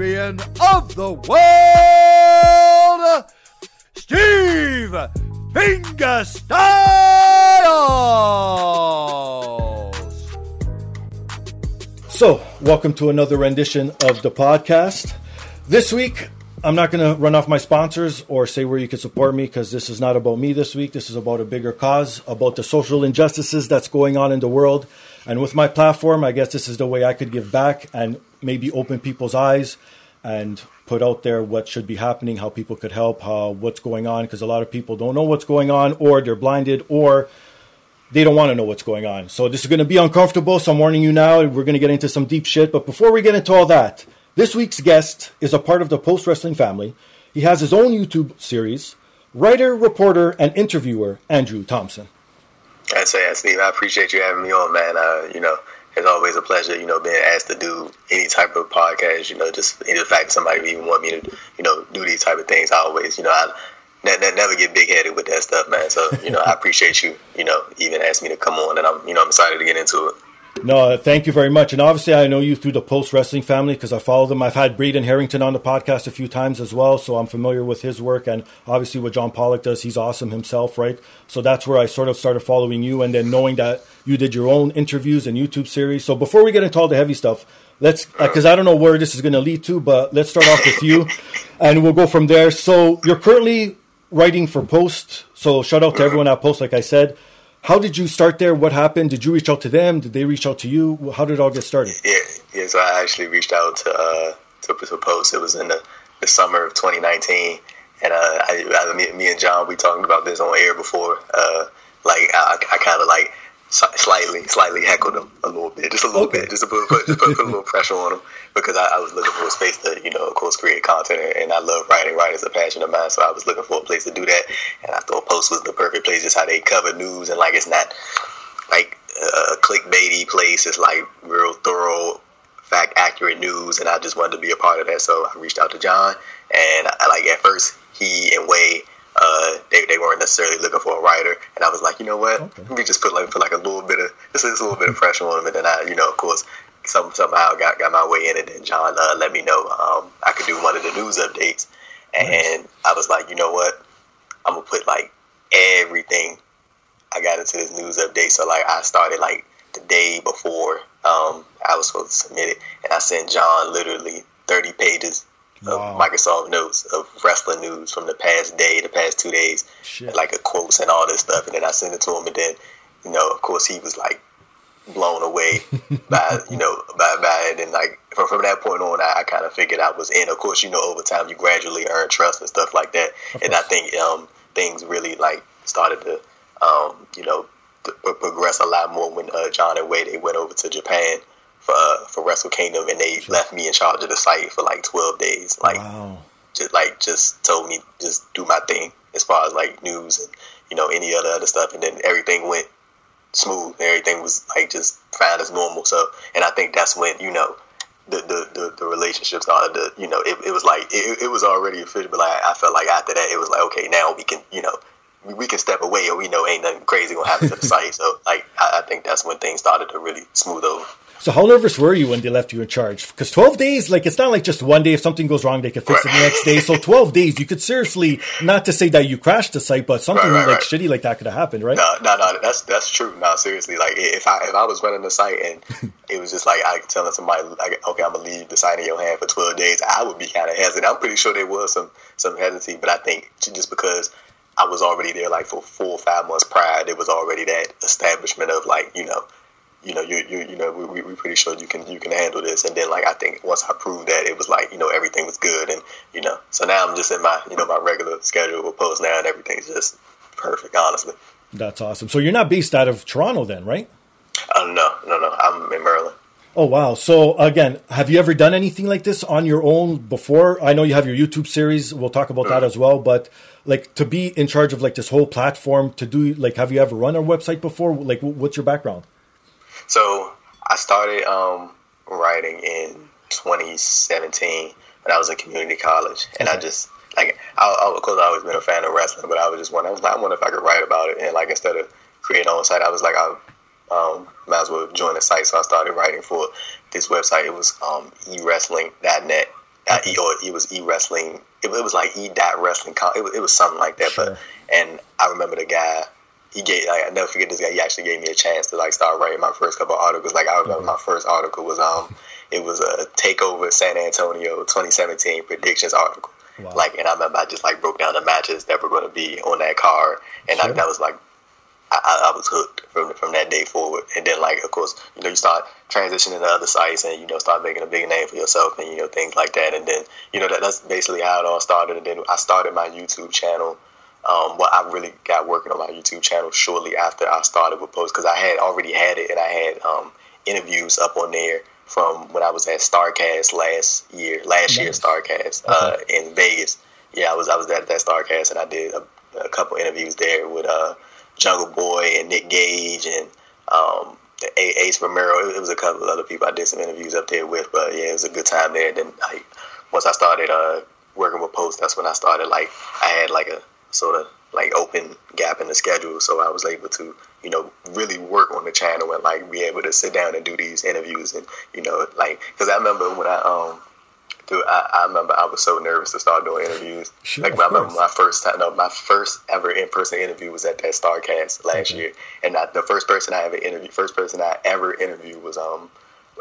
of the world, Steve Fingastylz. So, welcome to another rendition of the podcast. This week, I'm not going to run off my sponsors or say where you can support me because this is not about me this week. This is about a bigger cause, about the social injustices that's going on in the world. And with my platform, I guess this is the way I could give back and maybe open people's eyes and put out there what should be happening, how people could help, how what's going on because a lot of people don't know what's going on or they're blinded or they don't want to know what's going on. So this is going to be uncomfortable. So I'm warning you now. We're going to get into some deep shit. But before we get into all that, this week's guest is a part of the Post Wrestling family. He has his own YouTube series. Writer, reporter, and interviewer Andrew Thompson. I say, yeah, Steve, I appreciate you having me on, man. Uh, you know, it's always a pleasure, you know, being asked to do any type of podcast. You know, just the fact somebody even want me to, you know, do these type of things. I always, you know, I ne- never get big headed with that stuff, man. So, you know, I appreciate you, you know, even asking me to come on, and I'm, you know, I'm excited to get into it. No, uh, thank you very much. And obviously, I know you through the Post Wrestling family because I follow them. I've had Braden Harrington on the podcast a few times as well, so I'm familiar with his work. And obviously, what John Pollock does, he's awesome himself, right? So that's where I sort of started following you, and then knowing that you did your own interviews and YouTube series. So before we get into all the heavy stuff, let's uh, because I don't know where this is going to lead to, but let's start off with you, and we'll go from there. So you're currently writing for Post. So shout out to everyone at Post, like I said. How did you start there? What happened? Did you reach out to them? Did they reach out to you? How did it all get started? Yeah, yeah. So I actually reached out to uh, to, to Post. It was in the, the summer of 2019, and uh, I, I, me, me and John we talked about this on air before. Uh, like I, I kind of like slightly, slightly heckled him a little bit, just a little Okay. bit, just to put, put, just put, put a little pressure on him because I, I was looking for a space to, you know, of course, create content, and I love writing. Writing is a passion of mine, so I was looking for a place to do that, and I thought Post was the perfect place, just how they cover news and like it's not like a clickbaity place. It's like real thorough, fact accurate news, and I just wanted to be a part of that. So I reached out to John, and I, like at first he and Wai. Uh, they, they weren't necessarily looking for a writer, and I was like, you know what? Okay. Let me just put like put like a little bit of just, just a little bit of pressure on them, and then I, you know, of course, some somehow got got my way in, and then John uh, let me know um, I could do one of the news updates, and I was like, you know what? I'm gonna put like everything I got into this news update. So like I started like the day before um, I was supposed to submit it, and I sent John literally 30 pages Wow. of Microsoft notes of wrestling news from the past day, the past two days, Shit. like a quotes and all this stuff. And then I sent it to him, and then you know, of course, he was like blown away by you know by, by it and like from, from that point on I, I kind of figured I was in of course you know over time you gradually earn trust and stuff like that and I think um things really like started to um you know progress a lot more when uh, John and Wai they went over to Japan for uh, for Wrestle Kingdom and they left me in charge of the site for like 12 days like Wow. just like just told me just do my thing as far as like news and you know any other other stuff and then everything went smooth everything was like just fine as normal so and i think that's when you know the the, the, the relationship started to you know it, it was like it, it was already official but like i felt like after that it was like okay now we can you know we can step away or we know ain't nothing crazy gonna happen to the site. So like I, I think that's when things started to really smooth over. So how nervous were you when they left you in charge? Because twelve days, like it's not like just one day. If something goes wrong, they can fix right. it the next day. So twelve days, you could seriously not to say that you crashed the site, but something right, right, like shitty like that could have happened, right? No, no, no. That's that's true. No, seriously. Like if I if I was running the site and it was just like I telling somebody like, okay, I'm gonna leave the site in your hand for twelve days, I would be kind of hesitant. I'm pretty sure there was some some hesitancy, but I think just because I was already there like for four or five months prior, there was already that establishment of like you know you know, you you you know, we we are pretty sure you can you can handle this. And then like I think once I proved that, it was like you know everything was good, and you know, so now I'm just in my you know my regular schedule with post now, and everything's just perfect, honestly. That's awesome. So you're not based out of Toronto, then, right? Uh, no, no, no. I'm in Maryland. Oh wow! So again, have you ever done anything like this on your own before? I know you have your YouTube series. We'll talk about mm-hmm. that as well. But like to be in charge of like this whole platform, to do like, have you ever run a website before? Like, what's your background? So I started um, writing in 2017 when I was in community college, and I just like I, I, of course I always been a fan of wrestling, but I was just wondering, I was like, I wonder if I could write about it, and like instead of creating on site, I was like, I um, might as well join the site, so I started writing for this website. It was um, ewrestling.net. Uh, e, or it was e-wrestling. It, it was like e.wrestling. It was, it was something like that. Sure. But and I remember the guy he gave like, I never forget this guy. He actually gave me a chance to like start writing my first couple articles. Like I remember mm-hmm. my first article was um it was a takeover San Antonio 2017 predictions article. Wow. Like and I remember I just like broke down the matches that were going to be on that card, and sure. I, that was like I, I, was hooked from from that day forward. And then like of course you know you start transitioning to other sites and you know start making a big name for yourself and you know things like that. And then you know that, that's basically how it all started. And then I started my YouTube channel um, well, I really got working on my YouTube channel shortly after I started with posts because I had already had it and I had um, interviews up on there from when I was at Starcast last year, last year Starcast uh, in Vegas. Yeah, I was I was at that Starcast and I did a, a couple interviews there with uh, Jungle Boy and Nick Gage and um, Ace Romero. It was a couple of other people I did some interviews up there with, but yeah, it was a good time there. Then I, once I started uh, working with Post, that's when I started like I had like a sort of like open gap in the schedule, so I was able to you know really work on the channel and like be able to sit down and do these interviews and you know like because I remember when I um. Dude, I, I remember I was so nervous to start doing interviews. Sure, like I remember my first time, no, my first ever in person interview was at that Starcast last year, and I, the first person I ever interviewed, first person I ever interviewed was um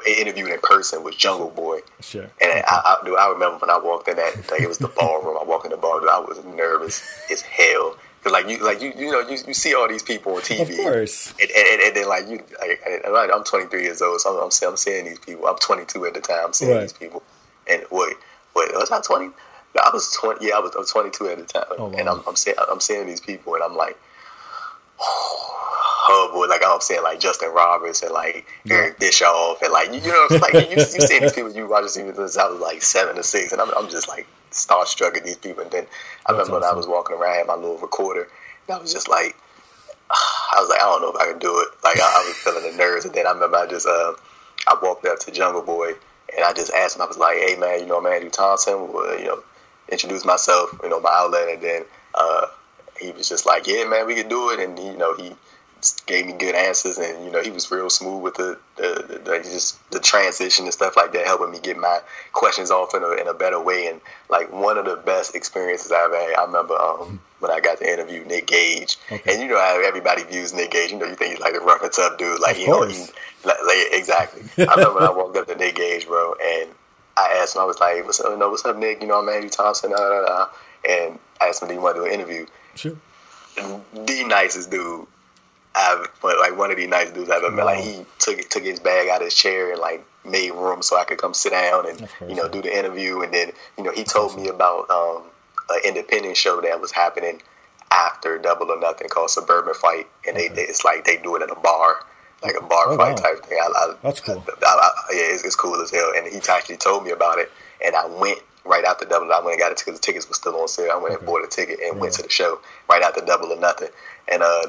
interviewed in person was Jungle Boy. Sure. And okay. I, I, I remember when I walked in that, like, it was the ballroom. I walked in the ballroom. I was nervous as hell. Cause like you, like you, you know, you, you see all these people on TV, of course, and, and, and then like you, like, I'm 23 years old, so I'm, I'm, I'm seeing these people. I'm 22 at the time. I'm seeing right. these people, and wait, wait, was I 20? No, I was 20. Yeah, I was, I was 22 at the time, oh, wow. and I'm, I'm seeing, I'm seeing these people, and I'm like, oh, hub with like I'm saying like Justin Roberts and like yeah. Eric Bischoff and like you, you know like you, you see these people you watch these people since I was like seven or six and I'm, I'm just like starstruck at these people. And then I That's remember awesome. when I was walking around had my little recorder and I was just like I was like I don't know if I can do it. Like I, I was feeling the nerves. And then I remember I just uh, I walked up to Jungle Boy and I just asked him I was like hey man you know Andrew Thompson? Well, you know introduce myself you know my outlet. And then uh, he was just like yeah man we can do it. And you know he gave me good answers, and you know he was real smooth with the, the, the, just the transition and stuff like that, helping me get my questions off in a, in a better way. And like one of the best experiences I've had, I remember um, when I got to interview Nick Gage, okay. and you know how everybody views Nick Gage. You know, you think he's like the rough and tough dude, like of you know, he, like, like, exactly. I remember I walked up to Nick Gage, bro, and I asked him, I was like, "What's up, you know, what's up, Nick? You know, I'm Andrew Thompson." Nah, nah, nah. And I asked him, "Do you want to do an interview?" Sure. The nicest dude I've like one of these nice dudes I've ever met. Like he took took his bag out of his chair and like made room so I could come sit down and you know do the interview. And then you know he told me about um, an independent show that was happening after Double or Nothing called Suburban Fight, and they, they, it's like they do it in a bar, like a bar oh, fight wow. type thing. I, I, That's cool. I, yeah, it's, it's, cool as hell. And he actually told me about it, and I went right after Double. I went and got it because the tickets were still on sale. I went okay. and bought a ticket and yeah. went to the show right after Double or Nothing, and uh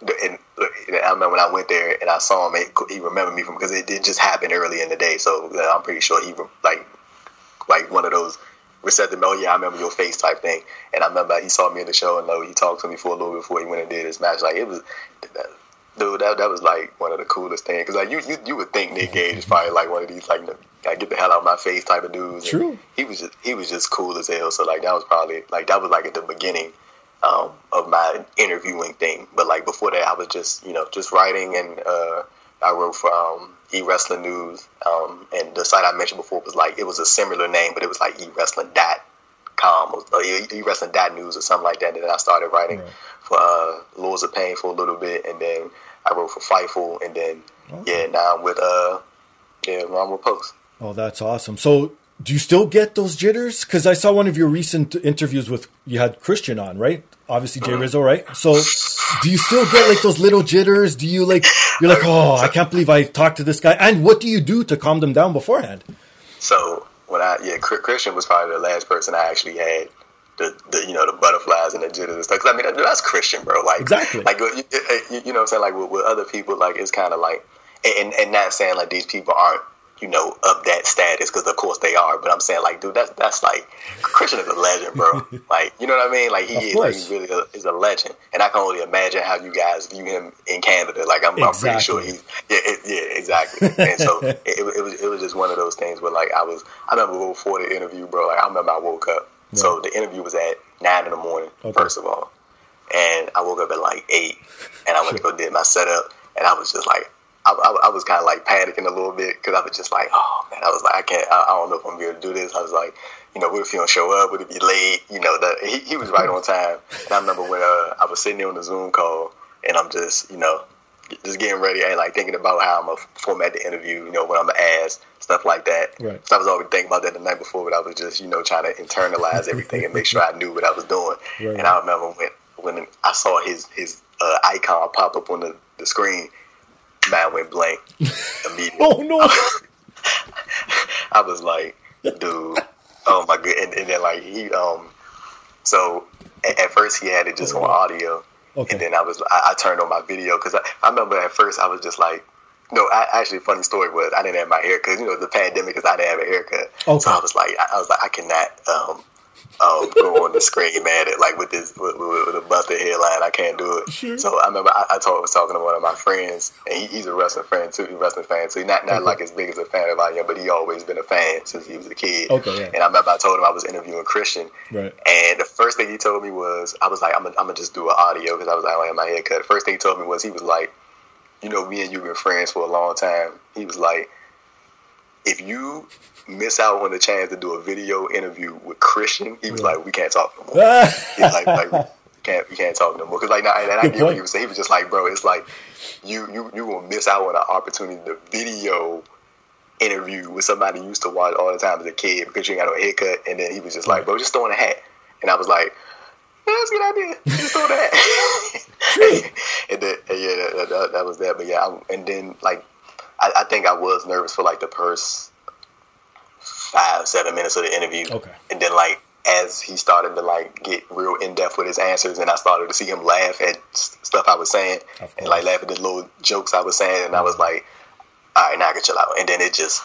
and, I remember when I went there and I saw him, he remembered me from because it didn't just happen early in the day. So uh, I'm pretty sure he like like one of those him, "Oh yeah, I remember your face type thing." And I remember he saw me in the show and know he talked to me for a little bit before he went and did his match. Like it was, dude, that that was like one of the coolest things because like you, you you would think Nick Gage is probably like one of these like like get the hell out of my face type of dudes. True. And he was just he was just cool as hell. So like that was probably like that was like at the beginning um, of my interviewing thing. But like before that, I was just you know just writing and uh, I wrote for um, E Wrestling News. Um, and the site I mentioned before was like it was a similar name, but it was like E Wrestling dot com or E Wrestling dot news or something like that. And then I started writing right. for uh, Lords of Pain for a little bit, and then I wrote for Fightful, and then okay. yeah, now I'm with uh yeah, I'm with Post. Oh, that's awesome. So do you still get those jitters? Because I saw one of your recent interviews with you had Christian on, right? Obviously Jay mm-hmm. Reso, right? So do you still get like those little jitters? Do you like you're like, oh, I can't believe I talked to this guy? And what do you do to calm them down beforehand? So when I yeah, Christian was probably the last person I actually had the, the you know the butterflies and the jitters and stuff. Cause I mean that's Christian, bro. Like exactly. Like you, you know what I'm saying? Like with, with other people, like it's kind of like and and not saying like these people aren't you know, of that status because of course they are. But I'm saying like, dude, that's that's like Christian is a legend, bro. like, you know what I mean? Like he is, like, he really a, is a legend, and I can only imagine how you guys view him in Canada. Like I'm, exactly. I'm pretty sure he's yeah, it, yeah, exactly. and so it, it, was it was just one of those things where like I was I remember before the interview, bro. Like I remember I woke up. Yeah. So the interview was at nine in the morning, okay. first of all, and I woke up at like eight, and I went to go did my setup, and I was just like I, I, I was kind of like panicking a little bit because I was just like, oh man, I was like, I can't, I, I don't know if I'm going to do this. I was like, you know, what if he don't show up? Would it be late? You know, the, he, he was right on time. And I remember when uh, I was sitting there on the Zoom call and I'm just, you know, just getting ready and like thinking about how I'm gonna format the interview, you know, what I'm gonna ask, stuff like that. Right. So I was already thinking about that the night before, but I was just, you know, trying to internalize everything and make sure I knew what I was doing. Right. And I remember when when I saw his his uh, icon pop up on the, the screen, man went blank immediately. oh no! I was like, dude, oh my god! And, and, then like he, um, so at, at, first he had it just oh, on audio, okay. and then I was I, I turned on my video because I, I remember at first I was just like. No, I, actually, funny story was I didn't have my hair because you know the pandemic because I didn't have a haircut. Okay. So I was like, I, I was like, I cannot um, um, go on the screen mad at like with this with, with, with a busted headline. I can't do it. Sure. So I remember I, I told, was talking to one of my friends, and he, he's a wrestling fan too. He's a wrestling fan too. Not not okay. like as big as a fan of am, but he always been a fan since he was a kid. Okay. Yeah. And I remember I told him I was interviewing Christian. Right. And the first thing he told me was I was like I'm gonna, I'm gonna just do an audio because I was like I don't have my hair cut. First thing he told me was he was like, you know, me and you been friends for a long time. He was like, if you miss out on the chance to do a video interview with Christian, he was like, "We can't talk no more." He's like, like we can't, we can't talk no more. Because like, and I get what he was saying. He was just like, "Bro, it's like you you you will miss out on an opportunity to video." interview with somebody you used to watch all the time as a kid because you ain't got no haircut and then he was just like bro just throwing a hat and I was like yeah, that's a good idea. Just throw that. and then, and yeah, that, that, that, was that. But yeah, I, and then like I, I, think I was nervous for like the first five, seven minutes of the interview. Okay. And then like as he started to like get real in depth with his answers, and I started to see him laugh at stuff I was saying, and like laugh at the little jokes I was saying, and I was like, all right, now I can chill out. And then it just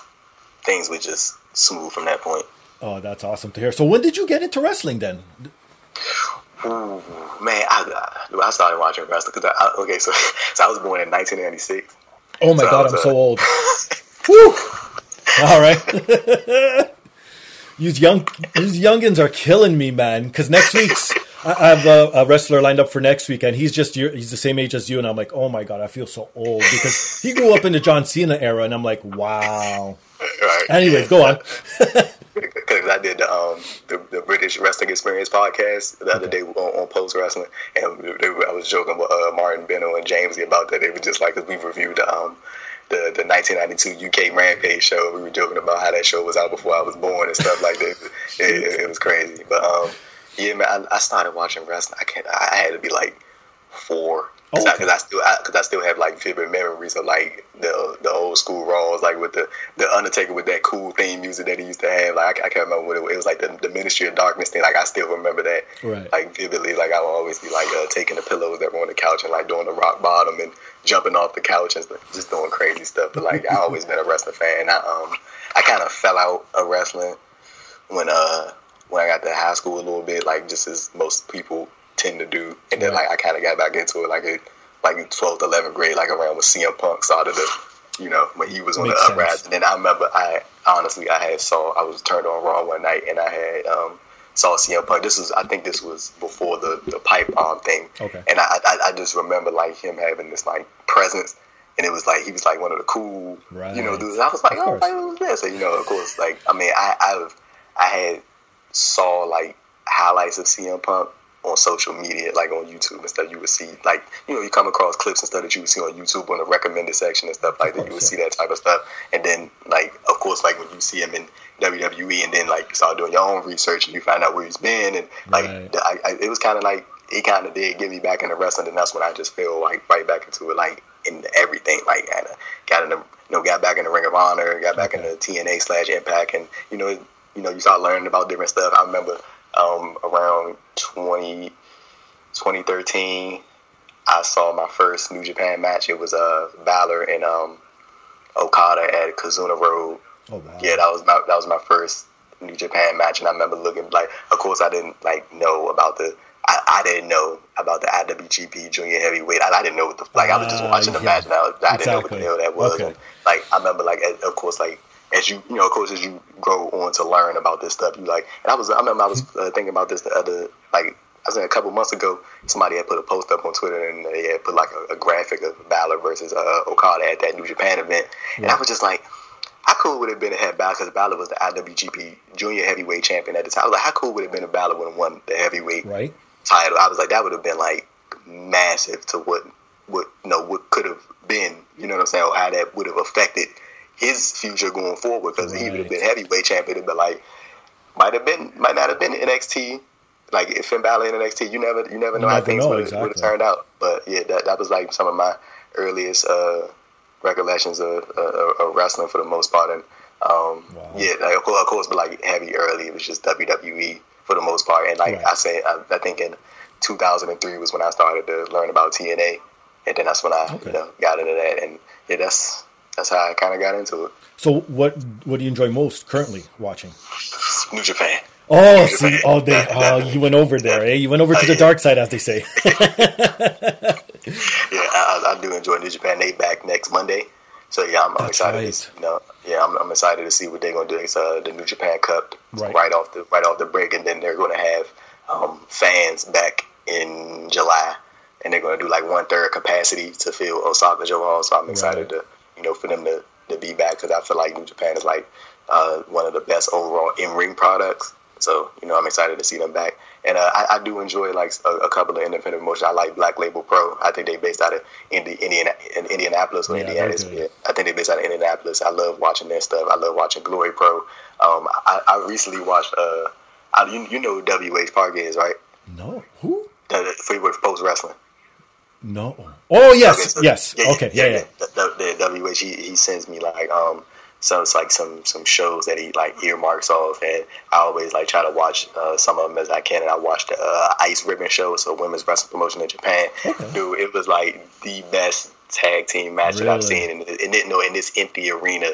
things were just smooth from that point. Oh, that's awesome to hear. So when did you get into wrestling then? Ooh, man, I, I started watching wrestling because okay, so so I was born in 1996. Oh my so god, I'm so old. Woo! All right. These young, these youngins are killing me, man. Because next week's, I have a, a, wrestler lined up for next week, and he's just he's the same age as you, and I'm like, oh my god, I feel so old because he grew up in the John Cena era, and I'm like, wow. Right. Anyways, go on. Because I did the, um, the, the British Wrestling Experience podcast the other day on, on Post Wrestling, and they, I was joking with uh, Martin Beno and James about that. They were just like, we reviewed um, the the 1992 UK Rampage show. We were joking about how that show was out before I was born and stuff like that. It, it, it was crazy, but um, yeah, man, I, I, started watching wrestling. I can't. I had to be like four because oh, okay. I, I, still because I, I, still have like vivid memories of like the the old school Raws, like with the the Undertaker with that cool theme music that he used to have. Like I, I can't remember what it was. It was like the, the Ministry of Darkness thing. Like I still remember that right. like vividly. Like I will always be like uh, taking the pillows that were on the couch and like doing the rock bottom and jumping off the couch and just doing crazy stuff. But like I always been a wrestling fan. I um I kind of fell out of wrestling when uh when I got to high school a little bit, like just as most people tend to do, and then right. like I kind of got back into it like a like 12th, 11th grade, like around when CM Punk started to, you know, when he was on Makes the uprise. And then I remember I honestly I had saw I was turned on Raw one night and I had um, saw CM Punk. This was I think this was before the the pipe bomb thing. Okay. And I, I I just remember like him having this like presence. And it was like he was like one of the cool, right. you know, dudes. I was like, oh, like, who's this? So, you know, of course, like I mean, I I've I had saw like highlights of CM Punk on social media, like on YouTube and stuff, you would see like you know you come across clips and stuff that you would see on YouTube on the recommended section and stuff like that. You would see that type of stuff, and then like of course like when you see him in WWE, and then like you start doing your own research and you find out where he's been, and like right. I, I, it was kind of like it kind of did get me back into wrestling, and that's when I just feel like right back into it, like in everything, like kind of got in the you know got back in the Ring of Honor, got back okay. in the TNA slash Impact, and you know you know you start learning about different stuff. I remember um, around 20, 2013, I saw my first New Japan match. It was uh, Balor and um, Okada at Kizuna Road. Oh, wow. Yeah, that was my that was my first New Japan match, and I remember looking like. Of course, I didn't like know about the. I, I didn't know about the IWGP Junior Heavyweight. I, I didn't know what the like. I was just watching the uh, yeah. match, and I, I exactly. didn't know what the hell that was. Okay. And, like I remember, like of course, like as you you know, of course, as you grow on to learn about this stuff, you like. And I was I remember I was uh, thinking about this the other like I was a couple months ago. Somebody had put a post up on Twitter and they had put like a, a graphic of Balor versus uh, Okada at that New Japan event, yeah. and I was just like. How cool would it have been to have Balor because Balor was the IWGP Junior Heavyweight Champion at the time. I was like, how cool would it have been if Balor would have won the heavyweight right. title? I was like, that would have been like massive to what what you know what could have been. You know what I'm saying? Or how that would have affected his future going forward because right. he would have been heavyweight champion, but like might have been, might not have been NXT. Like if Finn Balor in NXT, you never, you never know you how things would exactly. have turned out. But yeah, that that was like some of my earliest uh, recollections of, uh, of, wrestling for the most part. And um, wow. yeah, like, of, course, of course, but like heavy early, it was just WWE for the most part. And like right. I say, I, I, think in 2003 was when I started to learn about TNA, and then that's when I okay. you know got into that. And yeah, that's that's how I kind of got into it. So, what what do you enjoy most currently watching? New Japan. Oh, New see, Japan. oh, they, oh, you went over there, eh? You went over to the dark side, as they say. yeah, I, I, do enjoy New Japan. They back next Monday, so yeah, I'm, I'm excited. Right. To, you know, yeah, I'm, I'm, excited to see what they're gonna do. It's uh, the New Japan Cup right. right. off the right off the break, and then they're gonna have um, fans back in July, and they're gonna do like one third capacity to fill Osaka-jo Hall. So I'm excited right. to you know, for them to, to be back because I feel like New Japan is like uh, one of the best overall in ring products. So you know, I'm excited to see them back, and uh, I, I, do enjoy like a, a, couple of independent promotions. I like Black Label Pro. I think they based out of Indi- Indiana, in Indianapolis or yeah, Indiana. I think they based out of Indianapolis. I love watching their stuff. I love watching Glory Pro. Um, I, I, recently watched. Uh, I, you, you know who WH Park is, right? No, who? The, for Post Wrestling. No. Oh yes, okay, so, yes. Yeah, okay, yeah, yeah. yeah. The, the, the, WH he, he sends me like um so it's like some some shows that he like earmarks off, and I always like try to watch uh, some of them as I can. And I watched the uh, Ice Ribbon show, so women's wrestling promotion in Japan. Okay. Dude, it was like the best tag team match really? that I've seen, and, and you know, in this empty arena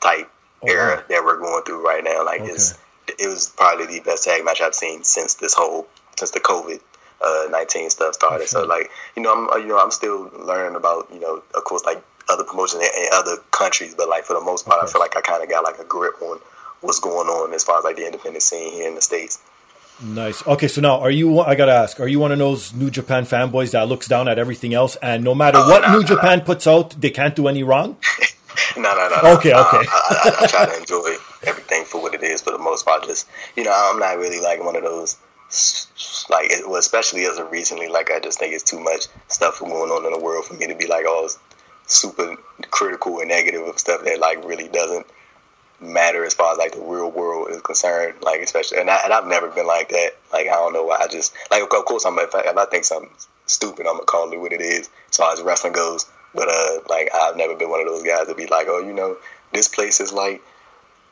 type oh, era wow. that we're going through right now. Like okay. this, it was probably the best tag match I've seen since this whole since the COVID uh, 19 stuff started. So like, you know, I'm uh, you know I'm still learning about you know of course like other promotions in, in other countries, but like for the most part, okay. I feel like I kind of got like a grip on what's going on as far as like the independent scene here in the states. Nice. Okay, so now are you? I gotta ask: Are you one of those New Japan fanboys that looks down at everything else, and no matter oh, what New Japan puts out, they can't do any wrong? no, no, no. Okay, okay. I, I, I, try to enjoy everything for what it is for the most part. Just you know, I'm not really like one of those like well, especially as of recently, like I just think it's too much stuff going on in the world for me to be like all super critical and negative of stuff that like really doesn't matter as far as like the real world is concerned. Like especially, and, I, and I've never been like that. Like I don't know why. I just like of course I'm if I, if I think something stupid, I'm gonna call it what it is as far as wrestling goes. But uh, like I've never been one of those guys to be like, oh, you know, this place is like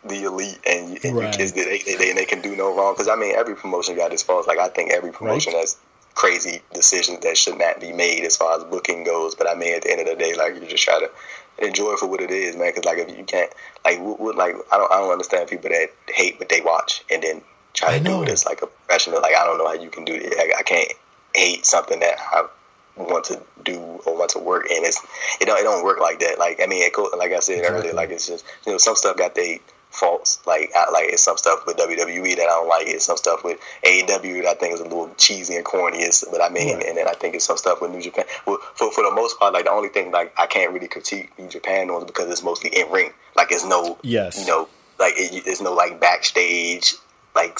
the elite and, and right. kids they, they, they, they can do no wrong because I mean every promotion got its faults like I think every promotion right. has crazy decisions that should not be made as far as booking goes but I mean at the end of the day like you just try to enjoy it for what it is man because like if you can't like what, what, like I don't I don't understand people that hate what they watch and then try to do it as like a professional. Like I don't know how you can do it. I, I can't hate something that I want to do or want to work in. It's it don't it don't work like that. Like I mean, it like I said Exactly. earlier, like it's just you know some stuff got they faults. Like I, like it's some stuff with WWE that I don't like. It's some stuff with AEW that I think is a little cheesy and corny. It's, but I mean, Right. and then I think it's some stuff with New Japan. Well, for for the most part, like the only thing like I can't really critique New Japan on is because it's mostly in ring. Like it's no Yes. you know like it, there's no like backstage like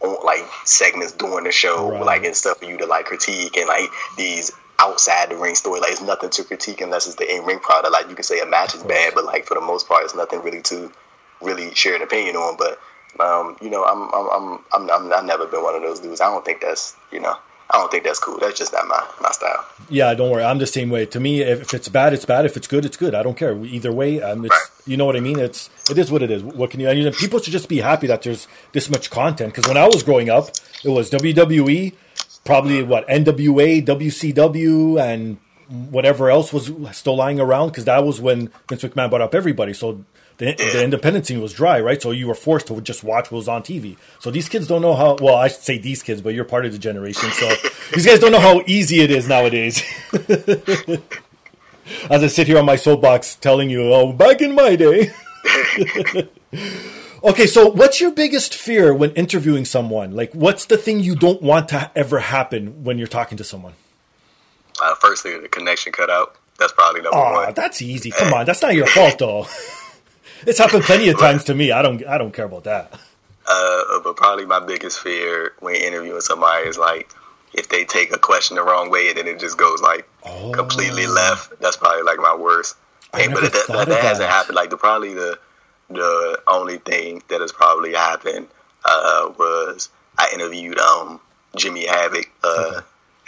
on, like segments during the show Right. like and stuff for you to like critique and like these outside the ring story like it's nothing to critique unless it's the in ring product like you can say a match is bad but like for the most part it's nothing really to really share an opinion on but um you know I'm I'm I'm I'm, I'm I've never been one of those dudes I don't think that's you know I don't think that's cool that's just not my my style Yeah, don't worry. I'm the same way. To me, if, it's bad, it's bad. If it's good, it's good. I don't care. Either way, um, it's, you know what I mean. It's it is what it is. What can you? I mean, people should just be happy that there's this much content. Because when I was growing up, it was WWE, probably what NWA, WCW, and whatever else was still lying around. Because that was when Vince McMahon brought up everybody. So. The, the independent scene was dry, right? So you were forced to just watch what was on TV. So these kids don't know how. Well, I should say these kids, but you're part of the generation. So these guys don't know how easy it is nowadays. as I sit here on my soapbox telling you, oh, back in my day. okay, so what's your biggest fear when interviewing someone? Like, what's the thing you don't want to ever happen when you're talking to someone? uh, firstly the connection cut out that's probably number Oh, one that's easy. Come on, that's not your fault though. It's happened plenty of times to me. I don't. I don't care about that. Uh, but probably my biggest fear when interviewing somebody is like if they take a question the wrong way and then it just goes like completely left. That's probably like my worst. Oh. I never but that, that, that hasn't happened. Like the probably the the only thing that has probably happened uh, was I interviewed um, Jimmy Havoc. Uh,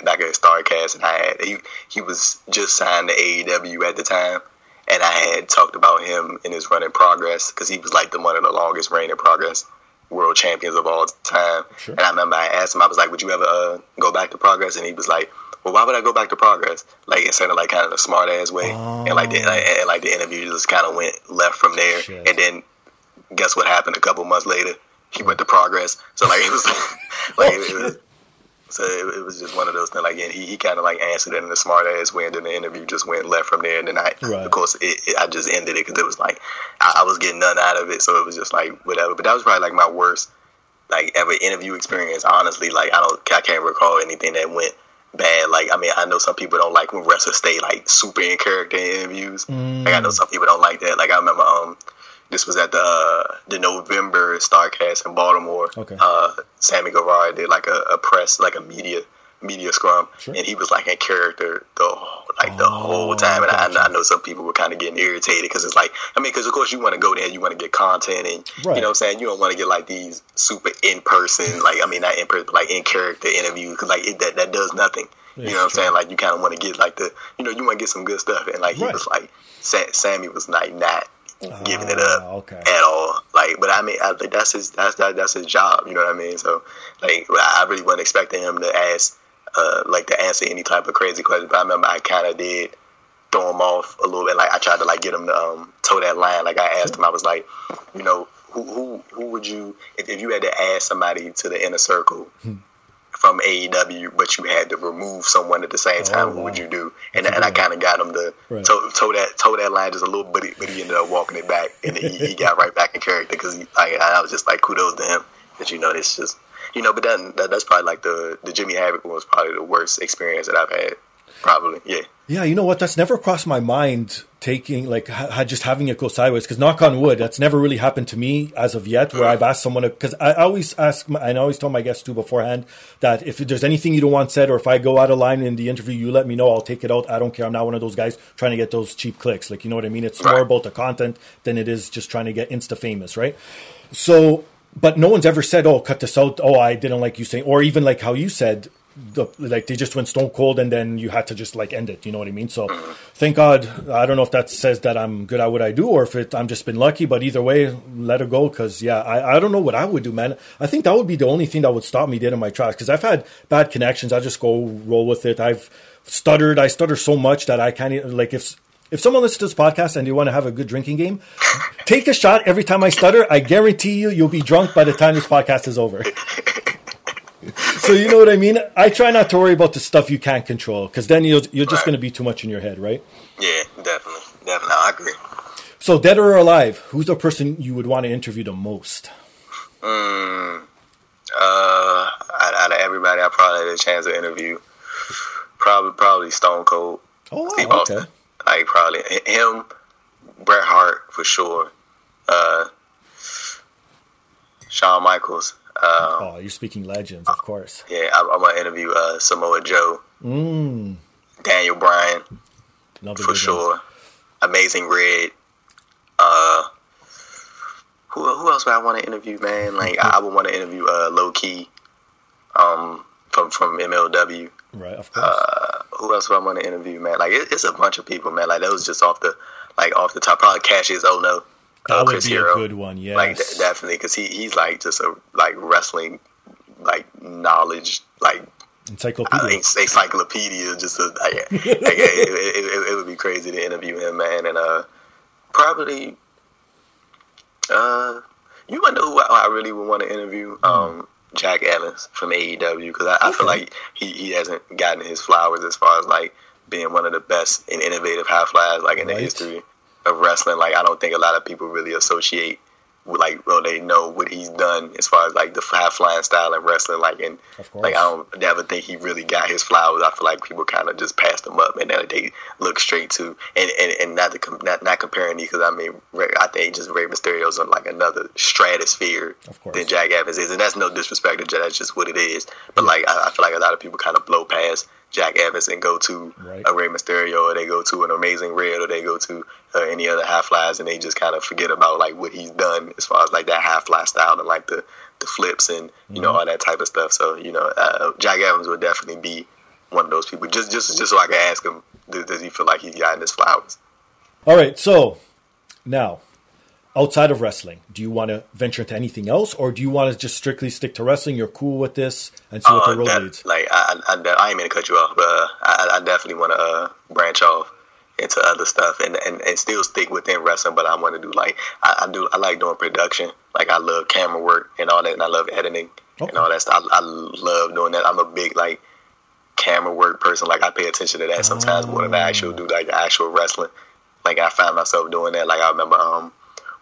Back at Starcast, and I had he he was just signed to AEW at the time, and I had talked about him in his run in progress because he was like the one of the longest reign in progress world champions of all time. Sure. And I remember I asked him, I was like, "Would you ever uh, go back to progress?" And he was like, "Well, why would I go back to progress?" Like it sounded like kind of a smart ass way, and like the and, and, like the interview just kind of went left from there. Shit. And then guess what happened a couple months later? He went to progress. So like it was like it was. So it, it was just one of those things. Like, and he, he kind of like answered it in a smart ass way, and then the interview just went left from there. And then I, Right. of course, it, it, I just ended it because it was like I, I was getting none out of it, so it was just like whatever. But that was probably like my worst like ever interview experience. Honestly, like I don't, I can't recall anything that went bad. Like I mean, I know some people don't like when wrestlers stay like super in character in interviews. Like I know some people don't like that. Like I remember, um, this was at the uh, the November Starcast in Baltimore. Okay. Uh, Sammy Guevara did like a, a press, like a media media scrum, Sure. and he was like in character the like the Oh, whole time. And I, gotcha. I know some people were kind of getting irritated because it's like, I mean, because of course you want to go there, you want to get content, and Right. you know what I'm saying. You don't want to get like these super in person, like I mean, not in person, but like in character interviews, because like it, that that does nothing. You know what I'm saying? Like you kind of want to get like the, you know, you want to get some good stuff, and like he Right. was like, Sa- Sammy was like not giving it up Ah, okay. at all. Like, but I mean, I think that's his that's that, that's his job. You know what I mean? So, like, I really wasn't expecting him to ask, uh, like, to answer any type of crazy question. But I remember I kind of did throw him off a little bit. Like, I tried to like get him to um, toe that line. Like, I asked him, I was like, you know, who who who would you if, if you had to add somebody to the inner circle? From AEW, but you had to remove someone at the same time. Oh, Who would you do? And, and I kind of got him to Right. toe, toe that toe that line just a little bit, but he ended up walking it back, and he, he got right back in character because I, I was just like kudos to him. That you know, it's just you know, but then that, that's probably like the the Jimmy Havoc one was probably the worst experience that I've had. Probably, yeah. Yeah, you know what? That's never crossed my mind. Taking like ha- just having it go sideways. Because knock on wood, that's never really happened to me as of yet. Where uh-huh. I've asked someone because I always ask, my, and I always tell my guests too beforehand that if there's anything you don't want said, or if I go out of line in the interview, you let me know. I'll take it out. I don't care. I'm not one of those guys trying to get those cheap clicks. Like you know what I mean? It's more about the content than it is just trying to get insta famous, right? So, but no one's ever said, "Oh, cut this out." Oh, I didn't like you saying, or even like how you said, the, like they just went stone cold, and then you had to just like end it. You know what I mean? So, thank God. I don't know if that says that I'm good at what I do, or if it I'm just been lucky. But either way, let it go. Because yeah, I, I don't know what I would do, man. I think that would be the only thing that would stop me dead in my tracks. Because I've had bad connections. I just go roll with it. I've stuttered. I stutter so much that I can't like if if someone listens to this podcast and they want to have a good drinking game, take a shot every time I stutter. I guarantee you, you'll be drunk by the time this podcast is over. so you know what I mean. I try not to worry about the stuff you can't control because then you're you're just Right. going to be too much in your head, right? Yeah, definitely, definitely. I agree. So, dead or alive, who's the person you would want to interview the most? Mm, uh, out, out of everybody, I probably had a chance to interview. Probably, probably Stone Cold. Oh, Steve wow, Austin. okay. Like probably him, Bret Hart for sure. Uh, Shawn Michaels. Um, Oh, you're speaking legends, of course. Yeah, I, I'm gonna interview uh, Samoa Joe, Mm, Daniel Bryan another for one. sure. Amazing Red. Uh, who who else would I want to interview, man? Like I, I would want to interview uh, Low Ki, um, from from MLW. Right, of course. Uh, who else would I want to interview, man? Like it, it's a bunch of people, man. Like that was just off the like off the top. Probably Cassius Oh no, that uh, would Chris be Hero. a good one. Yes. Like de- definitely, because he he's like just a like wrestling like knowledge like I Encyclopedia. think encyclopedia. Just a, like, like, it, it, it, it would be crazy to interview him, man. And uh, probably, uh, you might know who I, I really would want to interview. Um, Jack Evans from AEW because I, I feel like he, he hasn't gotten his flowers as far as like being one of the best and innovative high flyers like in the history of wrestling. Like I don't think a lot of people really associate with like well they know what he's done as far as like the high flying style in wrestling. Like and like I don't never think he really got his flowers. I feel like people kind of just passed him up and then they look straight to and and, and not to com- not not comparing these because I mean I think just Rey Mysterio's on like another stratosphere than Jack Evans is, and that's no disrespect to Jack. That's just what it is. But like I, I feel like a lot of people kind of blow past Jack Evans and go to Right. a Rey Mysterio or they go to an Amazing Red or they go to uh, any other high flies and they just kind of forget about like what he's done as far as like that high fly style and like the the flips and you know Mm-hmm. all that type of stuff. So you know uh, Jack Evans would definitely be one of those people. Just just just so I can ask him, does, does he feel like he's gotten his flowers? All right, so now, outside of wrestling, do you want to venture into anything else, or do you want to just strictly stick to wrestling? You're cool with this and see what Uh, the road def- leads. Like I, I, I, I ain't mean to cut you off, but uh, I, I definitely want to uh, branch off into other stuff and, and, and still stick within wrestling. But I want to do like I, I do. I like doing production. Like I love camera work and all that, and I love editing Okay. and all that stuff. I, I love doing that. I'm a big like camera work person. Like I pay attention to that sometimes more than I actually do like actual wrestling. Like I find myself doing that. Like I remember um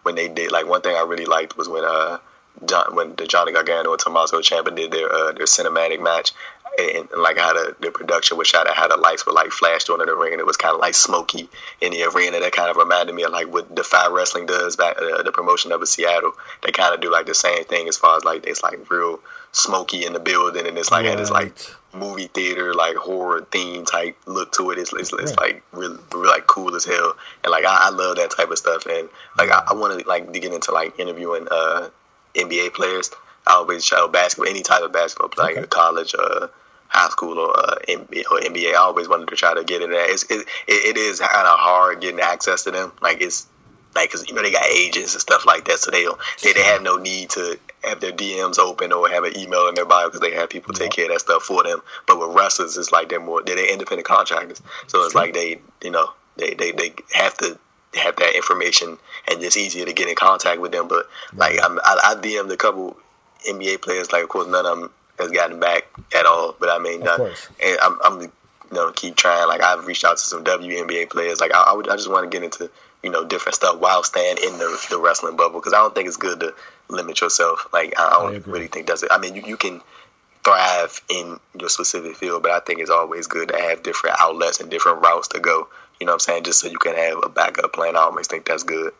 when they did like one thing I really liked was when uh John when the Johnny Gargano and Tommaso Ciampa did their uh, their cinematic match and, and like how the, the production was shot, and how the lights were like flashed onto the ring and it was kind of like smoky in the arena. That kind of reminded me of like what Defy Wrestling does back uh, the promotion of Seattle. They kind of do like the same thing as far as like it's like real smoky in the building and it's like had this like Right. Movie theater like horror theme type look to it. It's it's, it's Right. like really, really like cool as hell, and like I, I love that type of stuff. And like I, I want to like to get into like interviewing uh NBA players. I always try basketball, any type of basketball, like Okay. college, uh, high school, or uh, NBA, or NBA. I always wanted to try to get into that. It's, it, it, it is kind of hard getting access to them. Like it's like because you know they got agents and stuff like that, so they don't they, they have no need to have their DMs open or have an email in their bio because they have people take care of that stuff for them. But with wrestlers, it's like they're more they're, they're independent contractors, so it's like they you know they, they, they have to have that information and it's easier to get in contact with them. But like I'm, I, I DM'd a couple NBA players, like of course none of them has gotten back at all. But I mean, uh, and I'm, I'm you know keep trying. Like I've reached out to some WNBA players. Like I, I would I just want to get into you know different stuff while staying in the, the wrestling bubble because I don't think it's good to limit yourself. Like I I don't agree. really think that's it. I mean, you, you can thrive in your specific field, but I think it's always good to have different outlets and different routes to go. You know what I'm saying? Just so you can have a backup plan. I always think that's good.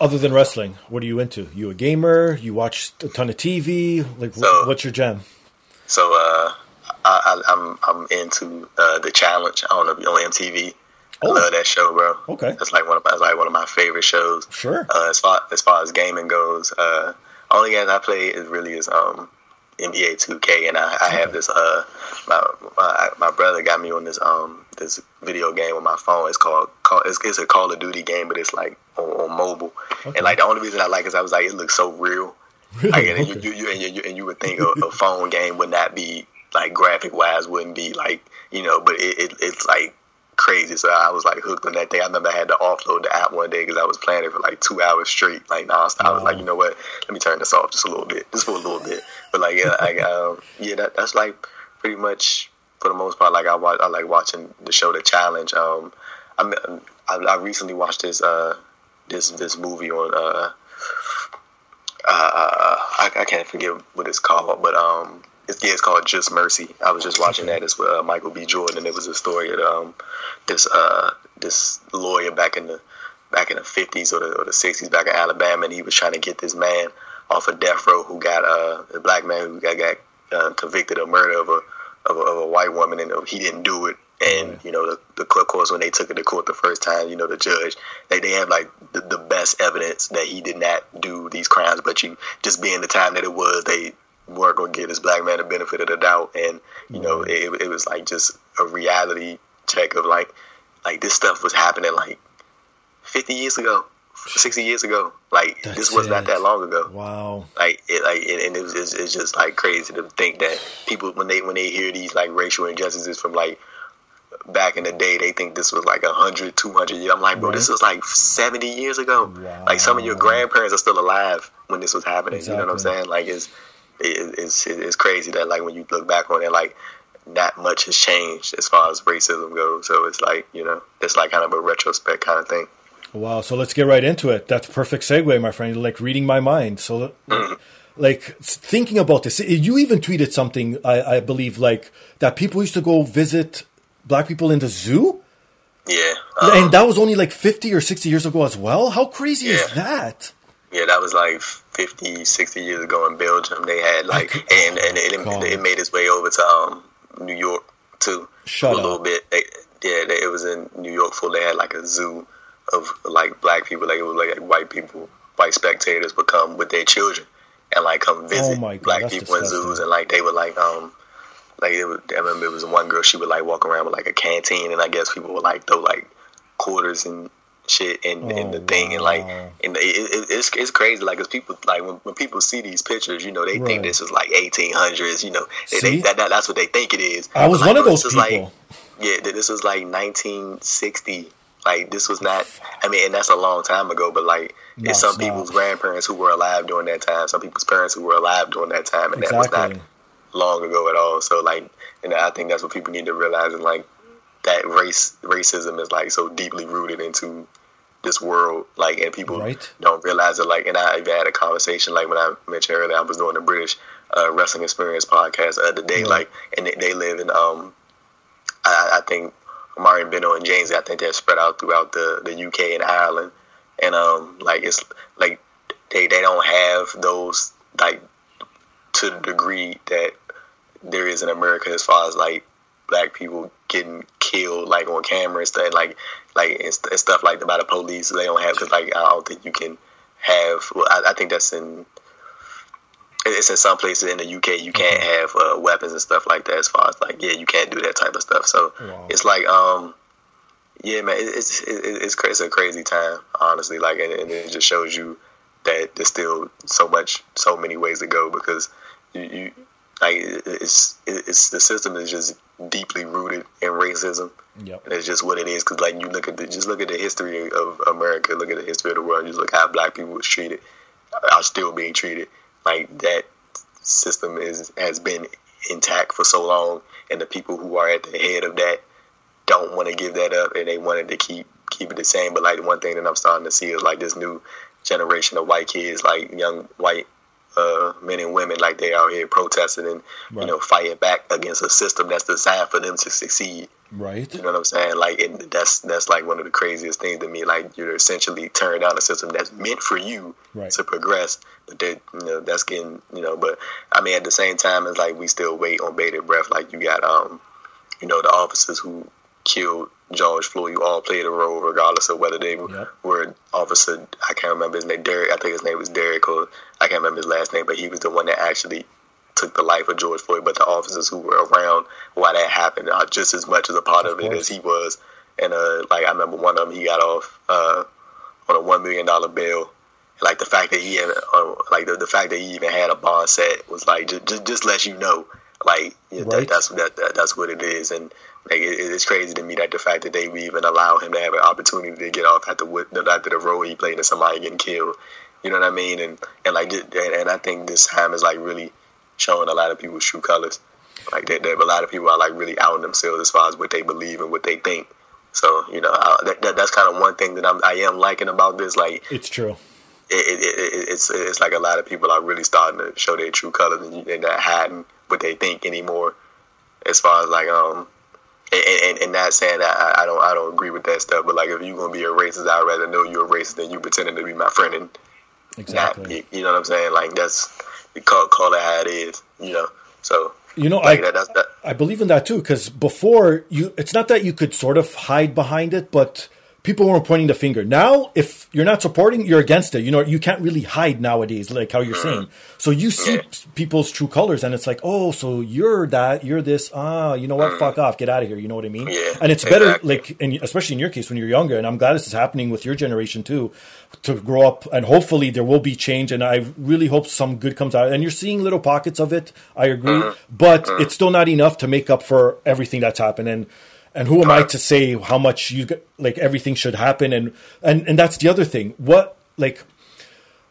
Other than wrestling, what are you into? You a gamer? You watch a ton of TV? Like, So- what's your jam? So uh, I, I, I'm I'm into uh, the challenge. I don't know if you on MTV. Oh. I love that show, bro. Okay. that's like one of my, that's like one of my favorite shows. Sure. Uh, as far as far as gaming goes, uh, only game I play is really is um NBA 2K, and I, I have this uh my, my my brother got me on this um this video game on my phone. It's called call it's, it's a Call of Duty game, but it's like on, on mobile. Okay. And like the only reason I like it is I was like it looks so real. Like, and, Okay. you, you, you, and, you, and you would think a, a phone game would not be like graphic wise wouldn't be like you know, but it, it it's like crazy. So I was like hooked on that thing. I remember I had to offload the app one day because I was playing it for like two hours straight, like nonstop. I was like, you know what? Let me turn this off just a little bit, just for a little bit. But like, yeah, like, um, yeah, that, that's like pretty much for the most part. Like I watch, I like watching the show, The Challenge. Um, I, I, I recently watched this uh this this movie on uh uh I, I can't forget what it's called, but um it's, yeah, it's called Just Mercy. I was just watching that. It's with uh, Michael B. Jordan, and it was a story of um, this uh, this lawyer back in the back in the fifties or the or the sixties back in Alabama, and he was trying to get this man off of death row who got uh, a black man who got got uh, convicted of murder of a, of a of a white woman, and he didn't do it. And you know the the of course when they took it to court the first time, you know the judge they they have like the, the best evidence that he did not do these crimes, but you just being the time that it was, they weren't gonna give this black man the benefit of the doubt, and you know it, it was like just a reality check of like like this stuff was happening like 50 years ago 60 years ago like That's this was it. not that long ago wow like it like it, and it was it's, it's just like crazy to think that people when they when they hear these like racial injustices from like back in the day they think this was like 100 200 years i'm like bro right. this was like 70 years ago wow. like some of your grandparents are still alive when this was happening exactly. you know what i'm saying like it's it, it's it's crazy that like when you look back on it, like that much has changed as far as racism goes. So it's like you know, it's like kind of a retrospect kind of thing. Wow. So let's get right into it. That's a perfect segue, my friend. Like reading my mind. So. Mm-hmm. Like thinking about this, you even tweeted something I, I believe like that people used to go visit black people in the zoo. Yeah, um, and that was only like fifty or sixty years ago as well. How crazy yeah. is that? Yeah, that was like 50, 60 years ago in Belgium. They had like, and and it, it, made its way over to um, New York too Shut a little bit. They, yeah, they, it was in New York for they had like a zoo of like black people, like it was like, like white people, white spectators would come with their children and like come visit oh God, black people disgusting. in zoos, and like they would like um like it would, I remember it was one girl she would like walk around with like a canteen, and I guess people would like throw like quarters and shit in, oh, in the thing and like and it, it, it's it's crazy like cause people like when, when people see these pictures you know they right. think this is like 1800s you know they, they, that, that, that's what they think it is. I was one of those people like, yeah this was like 1960 like this was not I mean and that's a long time ago but like no, it's some it's people's not. grandparents who were alive during that time some people's parents who were alive during that time and exactly. that was not long ago at all. So like and I think that's what people need to realize and like that race racism is like so deeply rooted into this world, like, and people right. don't realize it. Like, and I even had a conversation, like when I mentioned earlier, I was doing the British uh, Wrestling Experience podcast the other day, right. like, and they, they, live in, um, I, I think Amari Beno and James, I think they're spread out throughout the the UK and Ireland, and um, like it's like they they don't have those like to the degree that there is in America as far as like black people getting killed like on camera and stuff like like and, and stuff like that by the police. They don't have because like I don't think you can have well, I, I, think that's in it's in some places in the UK you can't have uh, weapons and stuff like that as far as like yeah you can't do that type of stuff. So wow. it's like um yeah man it's it's, it's, a crazy time honestly like and, and it just shows you that there's still so much so many ways to go because you, you like it's it's the system is just deeply rooted in racism. Yep. And it's just what it is. Because like you look at the just look at the history of America, look at the history of the world. Just look how black people was treated, are still being treated. Like that system is has been intact for so long, and the people who are at the head of that don't want to give that up, and they wanted to keep keep it the same. But like the one thing that I'm starting to see is like this new generation of white kids, like young white uh, men and women like they out here protesting and right. you know fighting back against a system that's designed for them to succeed. Right. You know what I'm saying? Like, and that's that's like one of the craziest things to me. Like, you're essentially tearing down a system that's meant for you right. to progress, but they, you know, that's getting, you know. But I mean, at the same time, it's like we still wait on bated breath. Like, you got, um, you know, the officers who killed George Floyd, you all played a role, regardless of whether they yep. were officer. I can't remember his name. Derek. I think his name was Derek, or I can't remember his last name, but he was the one that actually took the life of George Floyd. But the officers who were around while that happened are just as much as a part of, of it as he was. And uh, like I remember one of them, he got off uh, on a one million dollar bail. Like the fact that he had, uh, like the, the fact that he even had a bond set was like just just, just lets you know, like yeah, right. that, that's that, that, that's what it is. And Like it, it's crazy to me that the fact that they would even allow him to have an opportunity to get off after after the role he played in somebody getting killed. You know what I mean? And and like and, and I think this time is like really showing a lot of people's true colors. Like that, that a lot of people are like really outing themselves as far as what they believe and what they think. So you know I, that, that, that's kind of one thing that I'm I am liking about this. Like it's true. It, it, it, it's it's like a lot of people are really starting to show their true colors and not hiding what they think anymore. As far as like um and, and, and not saying that I, I, don't I don't agree with that stuff, but like if you're gonna be a racist, I'd rather know you're a racist than you pretending to be my friend and exactly. You know what I'm saying? Like that's call call it how it is, you know. So you know, like I that, that. I believe in that too because before you, it's not that you could sort of hide behind it, but people weren't pointing the finger. Now, if you're not supporting, you're against it. You know, you can't really hide nowadays, like how you're saying. So you see people's true colors, and it's like, oh, so you're that, you're this. Ah, you know what? Mm. Fuck off, get out of here. You know what I mean? Yeah, and it's exactly. better, like, and especially in your case when you're younger. And I'm glad this is happening with your generation too, to grow up, and hopefully there will be change. And I really hope some good comes out. And you're seeing little pockets of it. I agree, mm-hmm. but mm-hmm. it's still not enough to make up for everything that's happened. And and who am I to say how much you like everything should happen? And and and that's the other thing. What like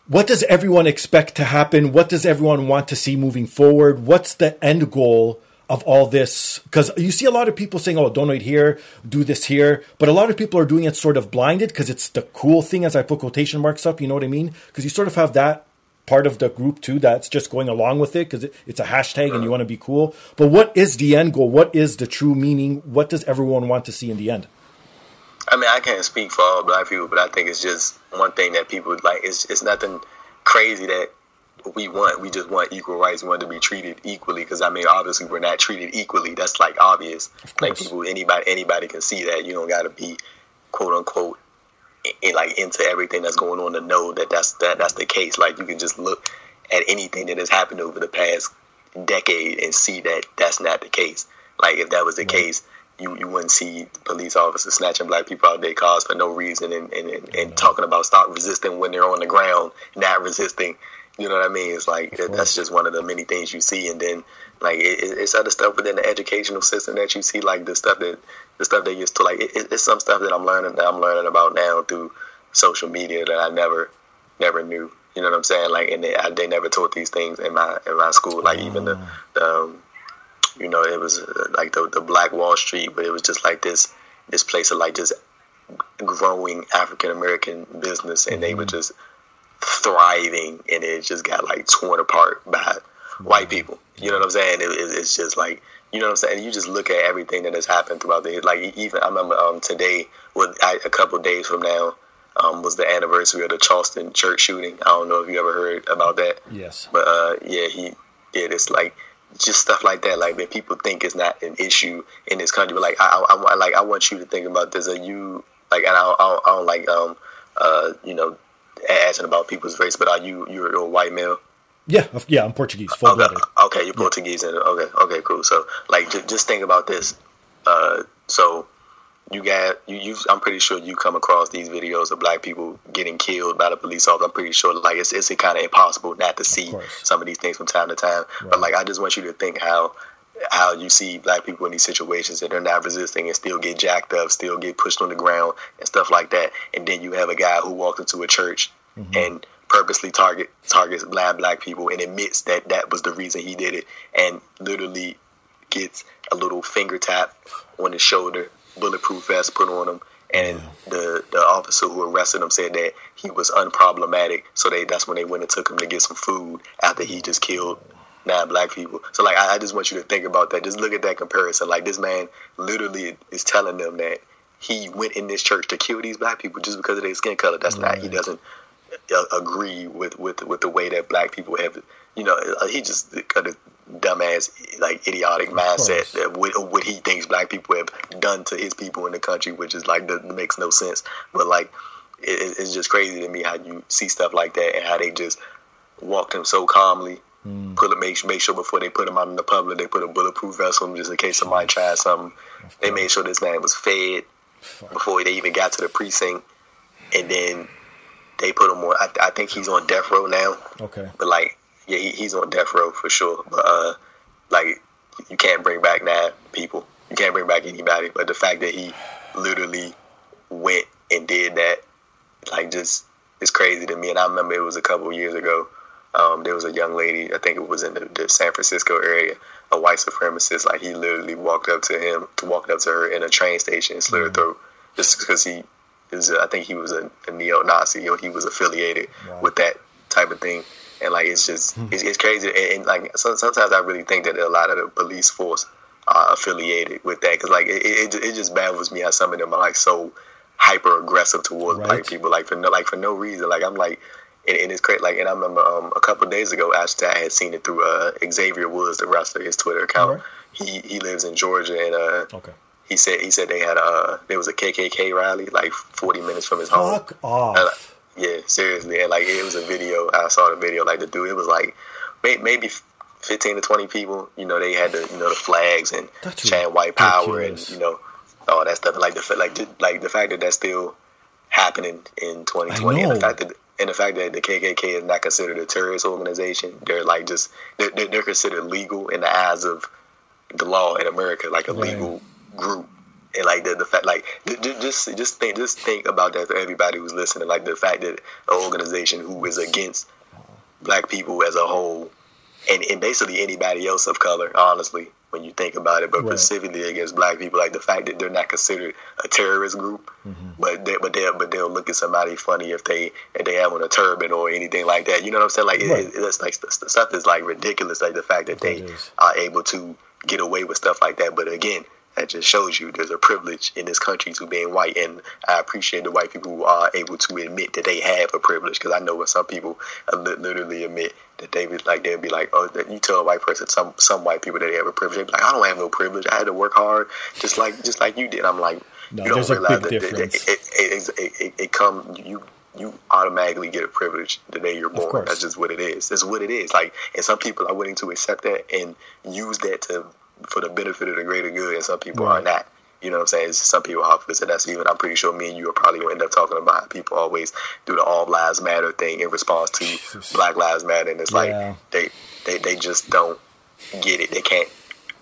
what does everyone expect to happen? What does everyone want to see moving forward? What's the end goal of all this? Because you see a lot of people saying oh donate here do this here but a lot of people are doing it sort of blinded because it's the cool thing as i put quotation marks up you know what i mean? Because you sort of have that part of the group too that's just going along with it because it, it's a hashtag and you want to be cool. But what is the end goal? What is the true meaning? What does everyone want to see in the end? I mean, I can't speak for all black people, but I think it's just one thing that people like. It's it's nothing crazy that we want. We just want equal rights. We want to be treated equally. Because I mean, obviously, we're not treated equally. That's like obvious. Like people, anybody, anybody can see that. You don't got to be quote unquote in, like into everything that's going on to know that that's that that's the case. Like you can just look at anything that has happened over the past decade and see that that's not the case. Like if that was the case, you, you wouldn't see police officers snatching black people out of their cars for no reason and, and, and, and talking about stop resisting when they're on the ground, not resisting. You know what I mean? It's like that's just one of the many things you see, and then like it, it's other stuff within the educational system that you see, like the stuff that the stuff they used to like. It, it's some stuff that I'm learning that I'm learning about now through social media that I never never knew. You know what I'm saying? Like, and they, I, they never taught these things in my in my school. Like even the, the um, you know, it was uh, like the the Black Wall Street, but it was just like this this place of like just growing African American business, and they were mm-hmm. just thriving, and it just got like torn apart by white people. You know what I'm saying? It, it, it's just like you know what I'm saying. You just look at everything that has happened throughout the like even I remember um, today, with a couple days from now, um, was the anniversary of the Charleston church shooting. I don't know if you ever heard about that. Yes. But uh, yeah, he did. It's like just stuff like that. Like when people think it's not an issue in this country, but like I, I, I like I want you to think about this. Are you like, and I don't, I don't, I don't like um uh you know asking about people's race, but are you you're a white male? Yeah, yeah, I'm Portuguese, full okay, Okay, you're Portuguese, and okay, okay, cool. So, like, just, just think about this. Uh, so, you got you. you I'm pretty sure you come across these videos of black people getting killed by the police officer. I'm pretty sure, like, it's it's kind of impossible not to see some of these things from time to time. Right. But like, I just want you to think how how you see black people in these situations that they're not resisting and still get jacked up, still get pushed on the ground and stuff like that. And then you have a guy who walked into a church mm-hmm. and purposely target targets black black people and admits that that was the reason he did it and literally gets a little finger tap on his shoulder, bulletproof vest put on him, and the the officer who arrested him said that he was unproblematic. So they that's when they went and took him to get some food after he just killed nine black people. So like I, I just want you to think about that. Just look at that comparison. Like this man literally is telling them that he went in this church to kill these black people just because of their skin color. That's right. not he doesn't uh, agree with, with with the way that black people have, you know, uh, he just got a dumbass, like idiotic mindset that what, what, he thinks black people have done to his people in the country, which is like that makes no sense. But like, it, it's just crazy to me how you see stuff like that and how they just walked him so calmly. Mm. Put make make sure before they put him out in the public, they put a bulletproof vest on him just in case somebody tries something. They made sure this man was fed before they even got to the precinct, and then they put him on. I, I think he's on death row now. Okay. But like, yeah, he, he's on death row for sure. But uh, like, you can't bring back that people. you can't bring back anybody. But the fact that he literally went and did that, like, just it's crazy to me. And I remember it was a couple years ago. Um, there was a young lady, I think it was in the, the, San Francisco area, a white supremacist. Like he literally walked up to him, walked up to her in a train station and slit her throat, just because he is. I think he was a, a neo-Nazi or he was affiliated with that type of thing. And like it's just hmm. it's, it's, crazy. And, and like so, sometimes I really think that a lot of the police force are affiliated with that because like it, it, it just baffles me how some of them are like so hyper aggressive towards right. black people like for no like for no reason. Like I'm like and, and it's great. Like, and I remember um, a couple days ago, actually, I had seen it through uh, Xavier Woods, the wrestler, his Twitter account. Right. He he lives in Georgia, and uh, okay. he said he said they had a uh, there was a KKK rally like 40 minutes from his Fuck home. off. Yeah, seriously, and like it was a video. I saw the video. Like the dude, it was like maybe 15 to 20 people. You know, they had the you know the flags and That's chant white power and you know all that stuff. Like the like like the fact that that's still happening in 2020, and the fact that and the fact that the KKK is not considered a terrorist organization, they're like just they're, they're considered legal in the eyes of the law in America, like a right. legal group. And like the, the fact, like just just think just think about that for everybody who's listening. Like the fact that an organization who is against black people as a whole, and, and basically anybody else of color, honestly, when you think about it, but right. specifically against black people, like the fact that they're not considered a terrorist group, mm-hmm. but they, but they but they'll look at somebody funny if they if they have on a turban or anything like that. You know what I'm saying? Like right. it, it's like stuff is like ridiculous. Like the fact that they are able to get away with stuff like that. But again, that just shows you there's a privilege in this country to being white, and I appreciate the white people who are able to admit that they have a privilege. Because I know when some people literally admit that they would like they'll be like, oh, that you tell a white person, some some white people that they have a privilege, they'd be like, I don't have no privilege. I had to work hard, just like just like you did. I'm like, no, you don't realize that, that, it, it, it, it, it come you you automatically get a privilege the day you're born. That's just what it is. That's what it is. Like, and some people are willing to accept that and use that to for the benefit of the greater good, and some people right. are not. You know what I'm saying? Some people are opposite. That's even. I'm pretty sure me and you are probably gonna end up talking about people always do the All Lives Matter thing in response to Black Lives Matter, and it's yeah. like they, they they just don't get it. They can't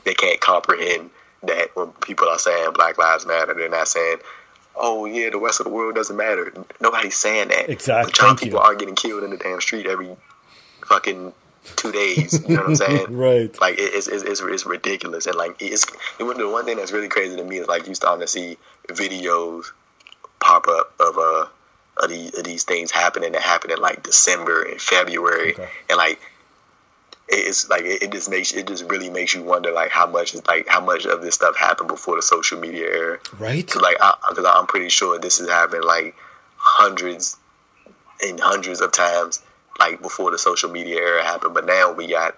they can't comprehend that when people are saying Black Lives Matter, they're not saying, "Oh yeah, the rest of the world doesn't matter." Nobody's saying that. Exactly. But people you. are getting killed in the damn street every fucking two days. You know what I'm saying? right. Like it's, it's it's it's ridiculous, and like it's it, the one thing that's really crazy to me is like you starting to see videos pop up of uh of these, of these things happening that happen in like December and February, okay. and like it's like it, it, just makes it just really makes you wonder like how much is like how much of this stuff happened before the social media era, right? Cause like because I'm pretty sure this has happened like hundreds and hundreds of times like before the social media era happened. But now we got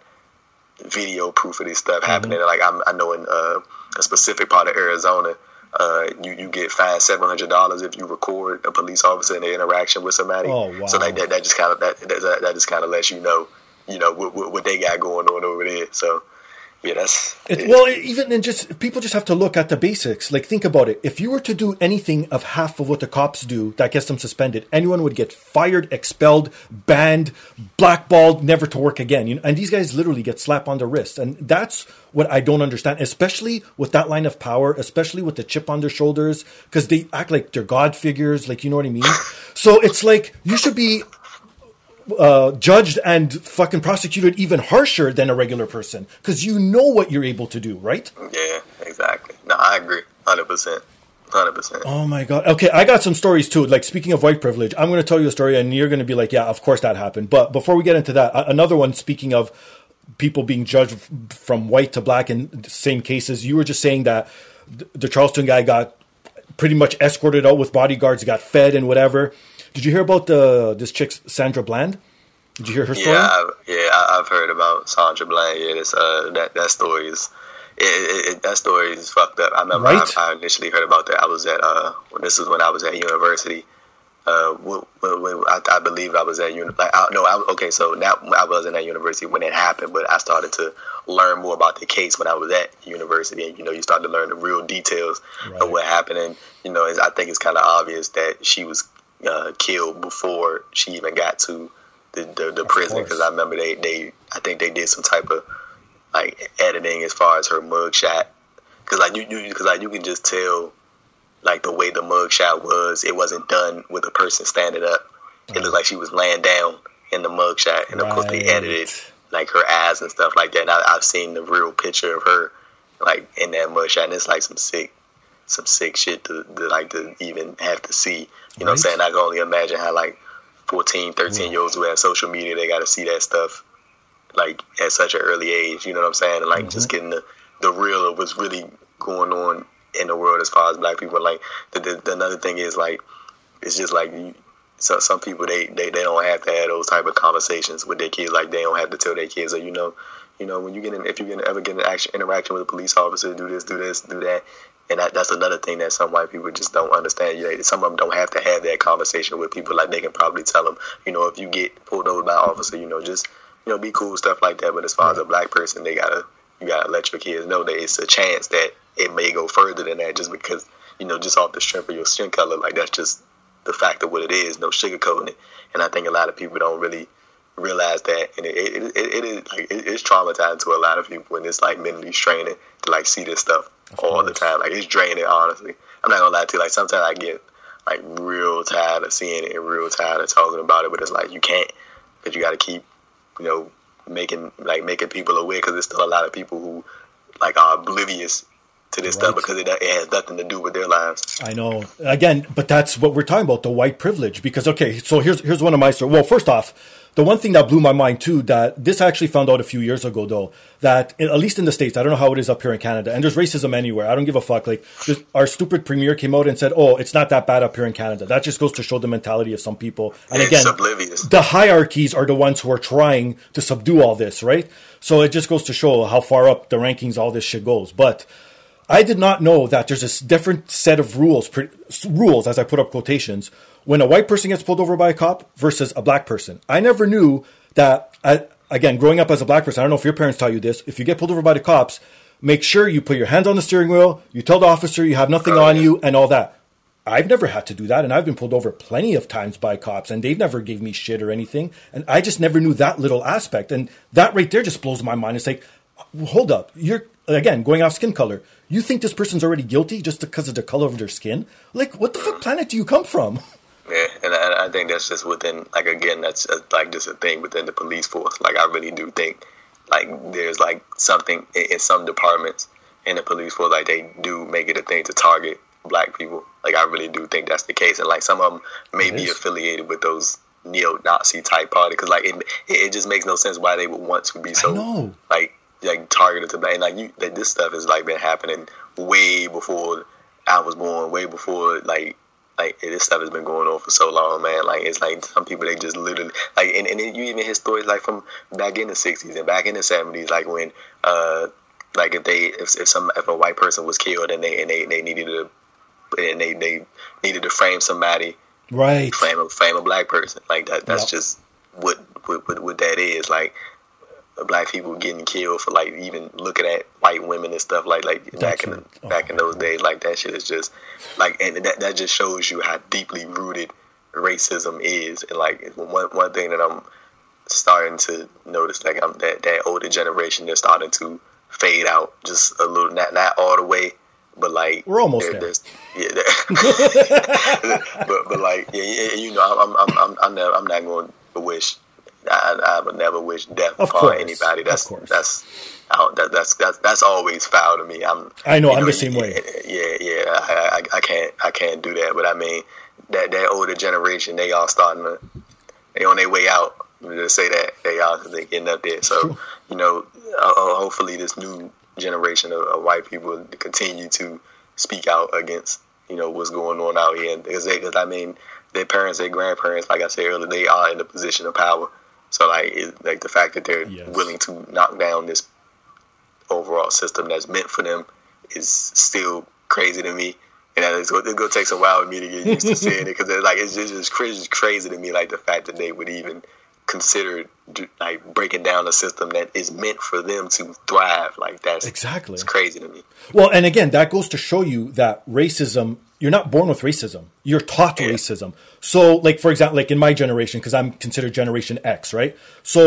video proof of this stuff mm-hmm. happening. Like I'm, i know in uh, a specific part of Arizona, uh, you you get fined seven hundred dollars if you record a police officer in their interaction with somebody. Oh wow! So like that, that just kind of that, that that just kind of lets you know, you know what, what they got going on over there. So that's it, well, even and just people just have to look at the basics. Like, think about it. If you were to do anything of half of what the cops do that gets them suspended, anyone would get fired, expelled, banned, blackballed, never to work again. You know, and these guys literally get slapped on the wrist, and that's what I don't understand, especially with that line of power, especially with the chip on their shoulders, because they act like they're god figures. Like, you know what I mean? So it's like you should be uh, judged and fucking prosecuted even harsher than a regular person because you know what you're able to do, right? Yeah, exactly. No, I agree, hundred percent. 100%. Oh my god. Okay, I got some stories too. Like speaking of white privilege, I'm going to tell you a story and you're going to be like, "Yeah, of course that happened." But before we get into that, another one speaking of people being judged from white to black in same cases, you were just saying that the Charleston guy got pretty much escorted out with bodyguards, got fed and whatever. Did you hear about the this chick Sandra Bland? Did you hear her story? Yeah, I, yeah, I've heard about Sandra Bland. Yeah, this, uh, that that story is it, it, it, that story is fucked up. I remember right? I, I, initially heard about that. I was at uh, this was when I was at university. Uh, when, when I, I, believe I was at uni- like I, no, I, okay, so now I wasn't at university when it happened, but I started to learn more about the case when I was at university, and you know, you start to learn the real details right. of what happened, and you know, I think it's kind of obvious that she was uh, killed before she even got to the the, the prison because I remember they they I think they did some type of like editing as far as her mugshot because like you, you, because like you can just tell, like the way the mugshot was, it wasn't done with a person standing up. It looked like she was laying down in the mugshot, and of course they edited like her eyes and stuff like that. And I, I've seen the real picture of her, like in that mugshot, and it's like some sick, some sick shit to, to like to even have to see. You know what I'm saying? I can only imagine how like 14, 13 year olds who have social media, they got to see that stuff like at such an early age. You know what I'm saying? And like just mm-hmm. getting the the real of what's really going on in the world as far as black people. Like the, the, the another thing is like it's just like you, so some people they, they they don't have to have those type of conversations with their kids. Like they don't have to tell their kids, or you know, you know, when you get in, if you get ever get an action interaction with a police officer, do this, do this, do that. And that, that's another thing that some white people just don't understand. You know, some of them don't have to have that conversation with people. Like they can probably tell them, you know, if you get pulled over by an officer, you know, just you know, be cool, stuff like that. But as far as a black person, they gotta you gotta let your kids know that it's a chance that it may go further than that, just because you know, just off the strength of your skin color. Like that's just the fact of what it is. No sugarcoating it. And I think a lot of people don't really realize that, and it it, it, it is like it, it's traumatizing to a lot of people, and it's like mentally straining to like see this stuff all the time. Like it's draining. Honestly, I'm not gonna lie to you. Like sometimes I get like real tired of seeing it and real tired of talking about it, but it's like you can't, but you got to keep, you know, making like making people aware because there's still a lot of people who like are oblivious to this stuff Right. because it, it has nothing to do with their lives. I know. Again, but that's what we're talking about, the white privilege. Because okay, so here's here's one of my stories. Well, first off, the one thing that blew my mind too, that this I actually found out a few years ago though, that at least in the States, I don't know how it is up here in Canada, and there's racism anywhere. I don't give a fuck. Like just, our stupid premier came out and said, Oh, it's not that bad up here in Canada. That just goes to show the mentality of some people. And It's again, oblivious. the hierarchies are the ones who are trying to subdue all this, right? So it just goes to show how far up the rankings all this shit goes. But I did not know that there's a different set of rules, rules as I put up quotations, when a white person gets pulled over by a cop versus a black person. I never knew that. I, again, growing up as a black person, I don't know if your parents taught you this. If you get pulled over by the cops, make sure you put your hands on the steering wheel. You tell the officer you have nothing Oh, on yeah. you and all that. I've never had to do that, and I've been pulled over plenty of times by cops, and they've never gave me shit or anything, and I just never knew that little aspect, and that right there just blows my mind. It's like, hold up, you're again going off skin color. You think this person's already guilty just because of the color of their skin? Like, what the fuck planet do you come from? Yeah, and I, I think that's just within, like, again, that's uh like just a thing within the police force. Like, I really do think, like, there's like something in, in some departments in the police force, like, they do make it a thing to target black people. Like, I really do think that's the case, and like, some of them may It be is. affiliated with those neo-Nazi type party because, like, it, it just makes no sense why they would want to be so like like targeted to black. And like you, like, this stuff has like been happening way before I was born, way before like like this stuff has been going on for so long, man. Like it's like some people they just literally like, and, and then you even hear stories like from back in the '60s and back in the '70s, like when uh like if they if, if some if a white person was killed and they and they, they needed to and they they needed to frame somebody Right. frame a frame a black person like that. That's Yep. just what what, what what that is like. Black people getting killed for like even looking at white women and stuff like like back in the. Oh, back in those days like that shit is just like and that that just shows you how deeply rooted racism is and like one one thing that I'm starting to notice like I'm that that older generation they're starting to fade out just a little not not all the way but like We're almost there. there's- yeah there- but but like yeah, yeah, you know I'm I'm I'm I'm, never, I'm not going to wish I, I would never wish death Of upon course, anybody that's that's I don't, that, that's that's that's always foul to me I'm I know, you I'm the same yeah, way. yeah yeah I, I I can't I can't do that but I mean that that older generation they all starting to they on their way out. Let me just say that they are they getting up there. So you know, uh, uh, hopefully this new generation of, of white people continue to speak out against you know what's going on out here. Because I mean, their parents, their grandparents, like I said earlier, they are in a position of power. So like, it, like the fact that they're Yes. willing to knock down this overall system that's meant for them is still crazy to me. And it's going to take some while for me to get used to seeing it because like it's just, it's crazy, crazy to me, like the fact that they would even consider like breaking down a system that is meant for them to thrive. Like that's Exactly. It's crazy to me. Well, and again, that goes to show you that racism, you're not born with racism. You're taught Yeah. racism. So, like, for example, like in my generation, because I'm considered Generation X, right? So,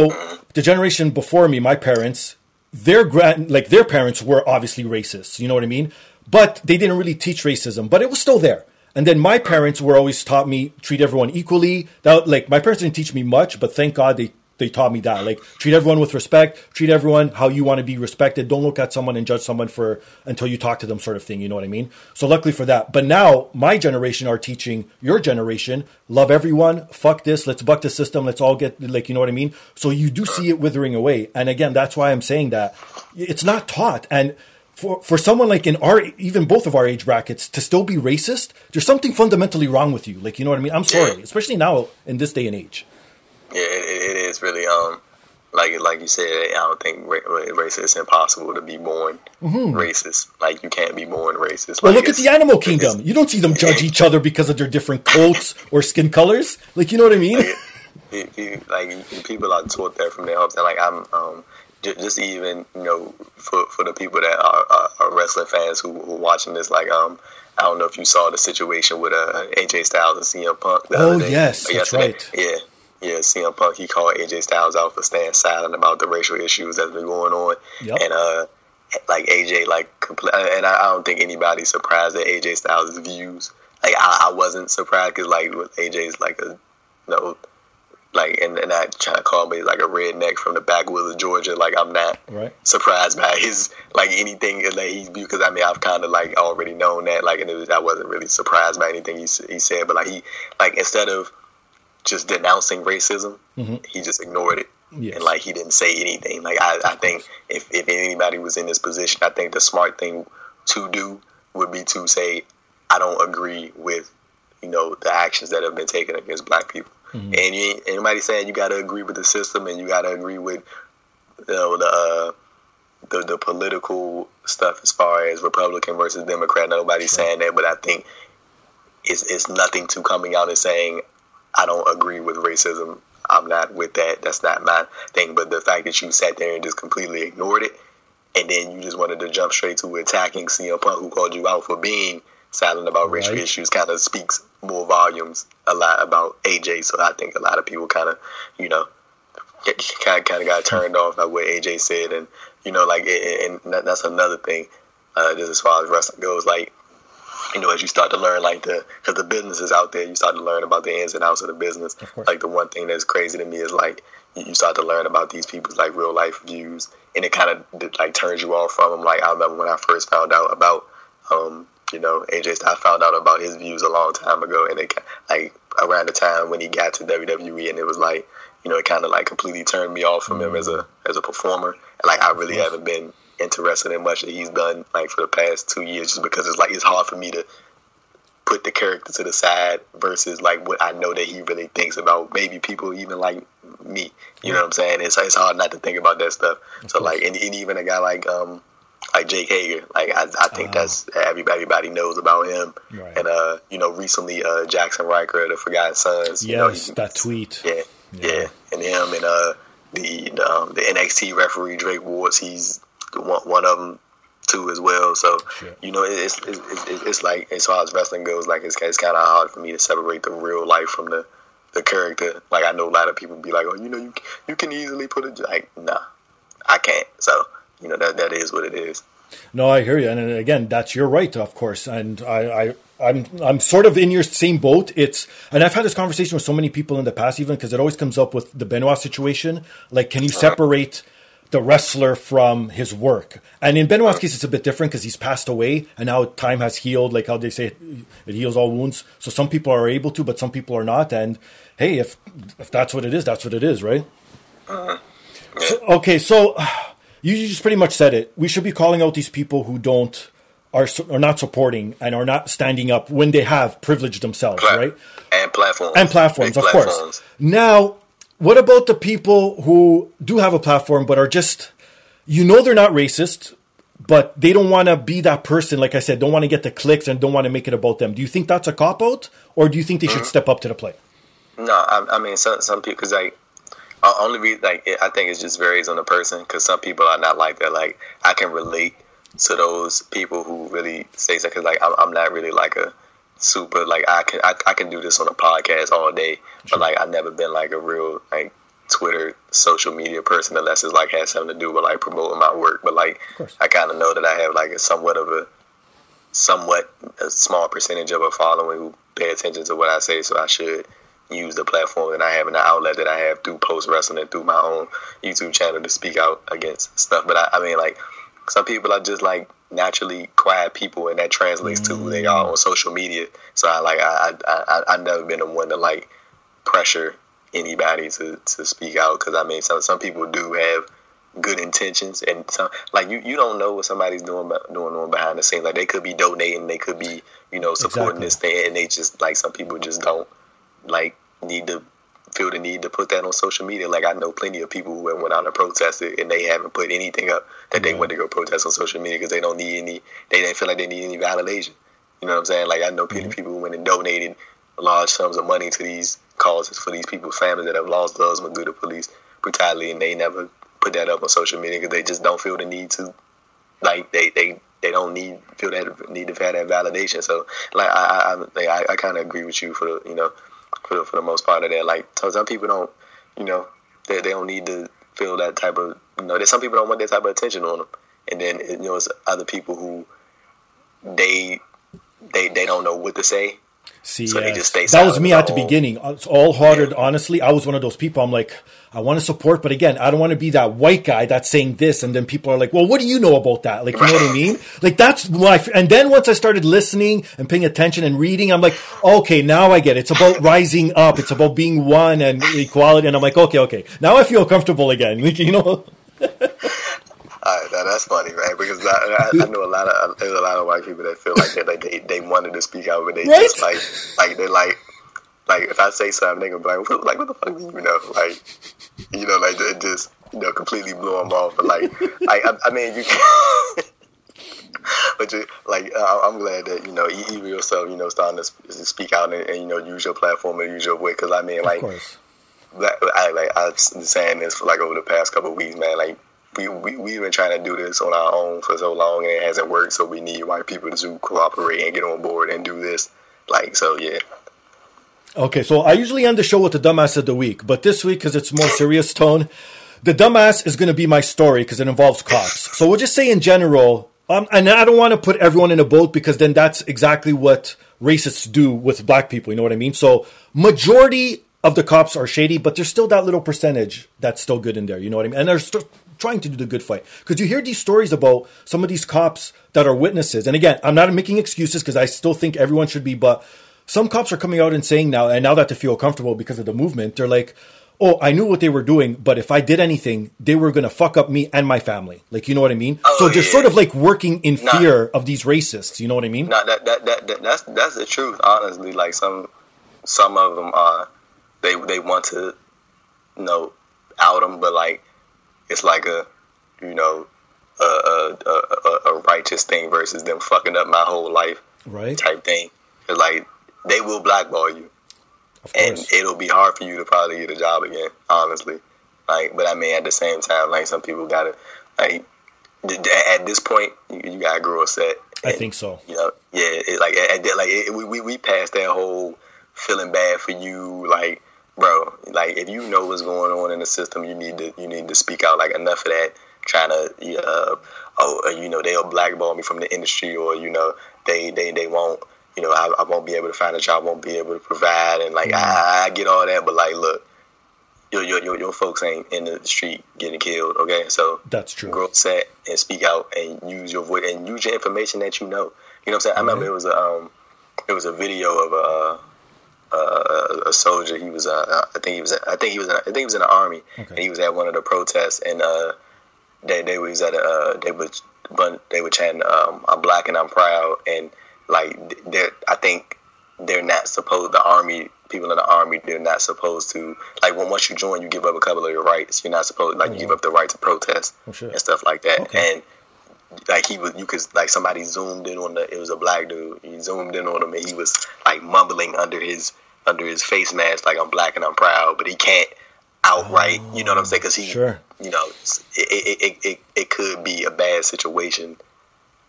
the generation before me, my parents, their grand like their parents were obviously racist. You know what I mean? But they didn't really teach racism, but it was still there. And then my parents were always taught me treat everyone equally. That like my parents didn't teach me much, but thank God they they taught me that. Like treat everyone with respect, treat everyone how you want to be respected. Don't look at someone and judge someone for until you talk to them, sort of thing. You know what I mean? So luckily for that. But now my generation are teaching your generation love everyone. Fuck this. Let's buck the system. Let's all get like you know what I mean. So you do see it withering away. And again, that's why I'm saying that it's not taught and. For, for someone like in our even both of our age brackets to still be racist, there's something fundamentally wrong with you. Like you know what I mean? I'm sorry, especially now in this day and age. Yeah, it, it is really um like like you said. I don't think racist is impossible to be born mm-hmm. racist. Like you can't be born racist. Well, look at the animal kingdom. You don't see them judge each other because of their different coats or skin colors. Like you know what I mean? Like, like people are taught that from their homes, and like I'm um just even you know for for the people that are, are, are wrestling fans who, who are watching this, like um I don't know if you saw the situation with uh, AJ Styles and CM Punk. oh yes, that's right. Yeah, yeah, CM Punk he called AJ Styles out for staying silent about the racial issues that's been going on, yep. and uh, like AJ like compl- and I, I, don't think anybody's surprised at AJ Styles' views. Like I, I wasn't surprised because like with AJ's like a you know like and, and not trying to call me like a redneck from the backwoods of Georgia. Like I'm not right. surprised by his like anything that he's because I mean I've kind of like already known that like and was, I wasn't really surprised by anything he he said. But like he like instead of just denouncing racism. Mm-hmm. He just ignored it. Yes. And like he didn't say anything. Like I, I think if, if anybody was in this position, I think the smart thing to do would be to say, I don't agree with, you know, the actions that have been taken against black people. Mm-hmm. And you, anybody saying you got to agree with the system and you got to agree with, you know, the, uh, the the political stuff as far as Republican versus Democrat. Nobody's sure. saying that, but I think it's it's nothing to coming out and saying I don't agree with racism. I'm not with that. That's not my thing. But the fact that you sat there and just completely ignored it, and then you just wanted to jump straight to attacking CM Punk, who called you out for being silent about racial right. issues, kind of speaks more volumes a lot about AJ. So I think a lot of people kind of, you know, kind of, kind of got turned off by what AJ said, and you know, like, and that's another thing. Uh, just as far as wrestling goes, like you know, as you start to learn like the because the business is out there, you start to learn about the ins and outs of the business. Of like the one thing that's crazy to me is like you start to learn about these people's like real life views, and it kind of like turns you off from them. Like I remember when I first found out about, um, you know, AJ. I found out about his views a long time ago, and it like around the time when he got to WWE, and it was like, you know, it kind of like completely turned me off from him as a as a performer. And like I really haven't been interested in much that he's done like for the past two years, just because it's like it's hard for me to put the character to the side versus like what I know that he really thinks about maybe people even like me. You know what I'm saying? It's it's hard not to think about that stuff. Of so course. like and, and, even a guy like um like Jake Hager, like I, I think uh, that's everybody, everybody knows about him. Right. And uh, you know, recently uh Jackson Ryker, the Forgotten Sons. Yes, you know, he, that tweet. Yeah, yeah, yeah, and him and uh the um, the NXT referee Drake Wuertz, he's one, one of them too as well. So you know, it's, it's it's, it's like as far as wrestling goes, like it's, it's kind of hard for me to separate the real life from the the character. Like I know a lot of people be like, oh, you know, you you can easily put it like, nah, I can't. So you know that that is what it is. No, I hear you, and again, that's your right, of course. And I, I, I'm, I'm sort of in your same boat. It's, and I've had this conversation with so many people in the past, even because it always comes up with the Benoit situation. Like, can you uh-huh. separate? The wrestler from his work. And in Benoit's case, it's a bit different because he's passed away and now time has healed, like how they say it, it, heals all wounds. So some people are able to, but some people are not. And hey, if if that's what it is, that's what it is, right? Uh, so, okay, so you just pretty much said it. We should be calling out these people who don't are are not supporting and are not standing up when they have privileged themselves, right? And platforms and platforms, Big of platforms. course. Now what about the people who do have a platform but are just, you know, they're not racist, but they don't want to be that person. Like I said, don't want to get the clicks and don't want to make it about them. Do you think that's a cop out, or do you think they mm-hmm. should step up to the plate? No, I, I mean some some people because like uh, only be like it, I think it just varies on the person because some people are not like that. Like I can relate to those people who really say that because like I'm, I'm not really like a super like I can I, I can do this on a podcast all day, but like I've never been like a real like Twitter, social media person unless it's like has something to do with like promoting my work. But like I kind of know that I have like a somewhat of a somewhat a small percentage of a following who pay attention to what I say, so I should use the platform that I have and the outlet that I have through post wrestling and through my own YouTube channel to speak out against stuff. But I, I mean, like some people are just like naturally quiet people, and that translates mm. to who they are on social media. So I like I I, I I've never been the one to like pressure anybody to, to speak out because I mean some some people do have good intentions and some like you you don't know what somebody's doing doing on behind the scenes like they could be donating they could be you know supporting exactly. this thing and they just like some people just don't like need to feel the need to put that on social media like I know plenty of people who went out and protested and they haven't put anything up that they went to go protest on social media because they don't need any they didn't feel like they need any validation you know what I'm saying like I know plenty mm-hmm. of people who went and donated large sums of money to these causes for these people's families that have lost loved ones due to police brutality, and they never put that up on social media because they just don't feel the need to, like they they they don't need feel that need to have that validation. So like I I I, I kind of agree with you for the you know for the, for the most part of that. Like so some people don't you know they they don't need to feel that type of you know there's some people don't want that type of attention on them, and then you know it's other people who they they they don't know what to say See, so uh, that was me at the beginning. It's all hearted. Yeah. Honestly, I was one of those people. I'm like, I want to support, but again, I don't want to be that white guy that's saying this, and then people are like, "Well, what do you know about that?" Like, you know what I mean? Like that's my. And then once I started listening and paying attention and reading, I'm like, okay, now I get it. It's about rising up. It's about being one and equality. And I'm like, okay, okay, now I feel comfortable again. Like, you know. Right, now that's funny, right? Because I, I, know a lot of there's a lot of white people that feel like that, like they they wanted to speak out, but they right? just like like they're like like if I say something, they gonna be like, like what the fuck do you know? Like you know, like it just you know completely blew them off. But like I, I mean, you. Can, but you, like I'm glad that you know you yourself, you know, starting to speak out and, and you know use your platform and use your way. Because I mean, like, I like I've been saying this for like over the past couple of weeks, man. Like we, we, we've been trying to do this on our own for so long and it hasn't worked. So we need white people to cooperate and get on board and do this. Like, so yeah. Okay, so I usually end the show with the dumbass of the week, but this week, because it's more serious tone, the dumbass is going to be my story because it involves cops. So we'll just say in general, um, and I don't want to put everyone in a boat because then that's exactly what racists do with black people. You know what I mean? So majority of the cops are shady, but there's still that little percentage that's still good in there. You know what I mean? And there's trying to do the good fight. Because you hear these stories about some of these cops that are witnesses. And again, I'm not making excuses because I still think everyone should be, but some cops are coming out and saying now, and now that they feel comfortable because of the movement, they're like, oh, I knew what they were doing, but if I did anything, they were going to fuck up me and my family. Like, you know what I mean? Oh, so they're yeah. sort of like working in fear of these racists. You know what I mean? No, that, that, that, that, that's, that's the truth, honestly. Like, some, some of them are, uh, they, they want to, you know, out them, but like, it's like a you know a, a, a, a righteous thing versus them fucking up my whole life right type thing. It's like they will blackball you, and it'll be hard for you to probably get a job again. Honestly, like, but I mean, at the same time, like some people gotta like at this point, you, gotta grow a set. And, I think so. You know, yeah, it, like at, like it, we we passed that whole feeling bad for you, like bro, like if you know what's going on in the system, you need to you need to speak out. Like enough of that trying to uh, oh uh, you know they'll blackball me from the industry or you know they they they won't you know I, I won't be able to find a job, won't be able to provide, and like mm-hmm. I, I get all that, but like look. Your, your, your, your folks ain't in the street getting killed, okay? So that's true. Grow set and speak out and use your voice and use your information that you know. You know what I'm saying? I remember it was a um, it was a video of a uh, uh, a soldier. He was, uh, I think he was, I think he was, in, I think he was in the army, okay. and he was at one of the protests, and uh, they they was at a, uh, they were, they were chanting, um, "I'm black and I'm proud," and like they're, I think they're not supposed. The army people in the army, they're not supposed to like when once you join, you give up a couple of your rights. You're not supposed like oh, you give up the right to protest oh, sure. and stuff like that, okay. and like he was you could like somebody zoomed in on the it was a black dude he zoomed in on him and he was like mumbling under his under his face mask like i'm black and i'm proud but he can't outright oh, you know what i'm saying because he sure. you know it, it, it, it, could be a bad situation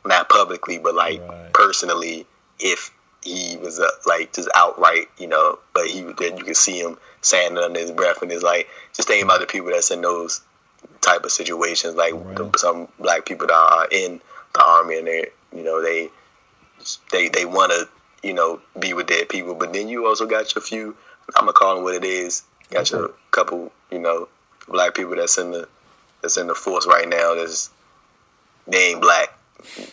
not publicly but like right. personally if he was uh, like just outright, you know, but he then you could see him saying it under his breath, and it's like just thinking about the people that's in those type of situations, like Right. the, some black people that are in the army and they, you know, they they they want to, you know, be with their people, but then you also got your few. I'm gonna call them what it is. Got your couple, you know, black people that's in the that's in the force right now. That's they ain't black.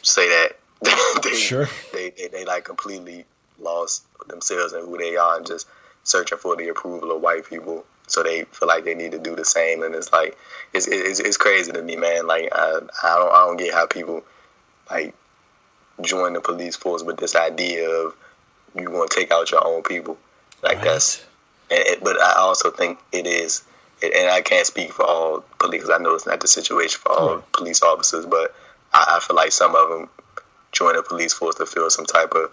Say that. they, Sure. They, they they like completely lost themselves and who they are and just searching for the approval of white people. So they feel like they need to do the same, and it's like it's it's, it's crazy to me, man. Like I I don't I don't get how people like join the police force with this idea of you going to take out your own people. Like Right. that's, and, and- but I also think it is, and I can't speak for all police. I know it's not the situation for all Right. police officers, but I, I feel like some of them join the police force to feel some type of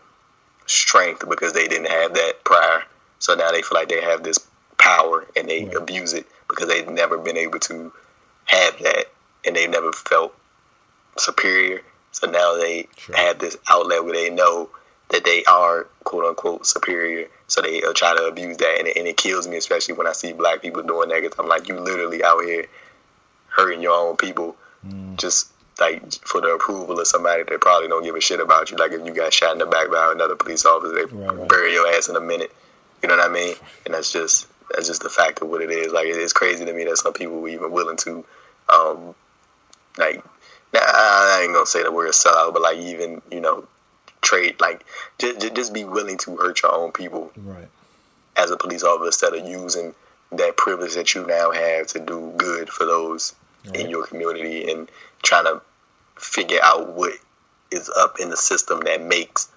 strength because they didn't have that prior. So now they feel like they have this power and they Right. abuse it because they've never been able to have that and they've never felt superior. So now they Sure. have this outlet where they know that they are quote unquote superior. So they uh, try to abuse that, and it, and it kills me, especially when I see black people doing that. Cause I'm like, you literally out here hurting your own people, Mm. just like for the approval of somebody that probably don't give a shit about you. Like if you got shot in the back by another police officer, they Right, right. bury your ass in a minute. You know what I mean? And that's just that's just the fact of what it is. Like it is crazy to me that some people were even willing to, um, like, I ain't gonna say the word sellout, but like even you know, trade like just just be willing to hurt your own people Right. as a police officer instead of using that privilege that you now have to do good for those Right. in your community and trying to figure out what is up in the system that makes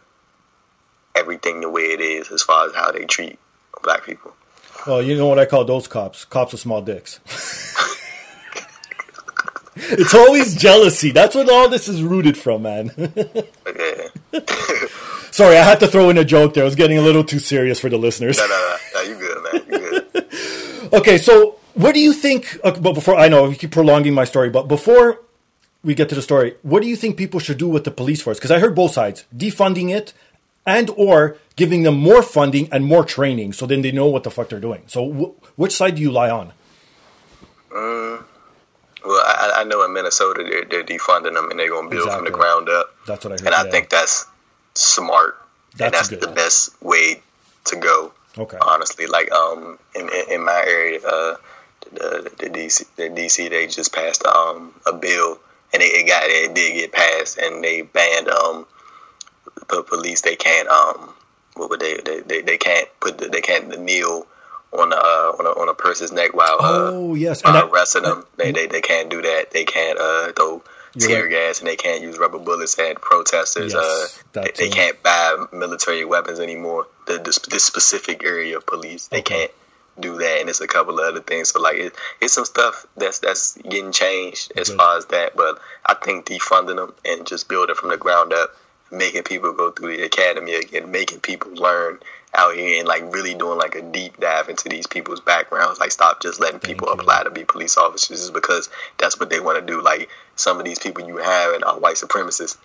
everything the way it is as far as how they treat black people. Well, you know what I call those cops? Cops with small dicks. it's always jealousy. That's what all this is rooted from, man. Sorry, I had to throw in a joke there. I was getting a little too serious for the listeners. no, no, no, no, you good, man. You good. Okay, so what do you think? Uh, but before I know, you keep prolonging my story, but before we get to the story, what do you think people should do with the police force? Because I heard both sides: defunding it, and or giving them more funding and more training, so then they know what the fuck they're doing. So, wh- which side do you lie on? Well, I, I know in Minnesota they're, they're defunding them and they're going to build from the ground up. That's what I heard. And I yeah. think that's smart. and That's that's the best way to go. Okay. Honestly, like um, in in, in my area, uh, the, the DC, the DC, they just passed um a bill, and it, it got it did get passed, and they banned um, the police. They can't um, what would they they, they, they can't put the, they can't kneel on a, uh, on a on a person's neck while uh, Oh yes, and uh, I, arresting them. They, they they can't do that. They can't uh, throw tear right. gas and they can't use rubber bullets at protesters. Yes, uh, they, they can't buy military weapons anymore. The this, this specific area of police, they Okay. can't do that, and it's a couple of other things. So like, it, it's some stuff that's that's getting changed as Good. far as that. But I think defunding them and just building from the ground up, making people go through the academy again, making people learn out here and like really doing like a deep dive into these people's backgrounds. Like stop just letting people you. apply to be police officers just because that's what they want to do. Like some of these people you have and are white supremacists,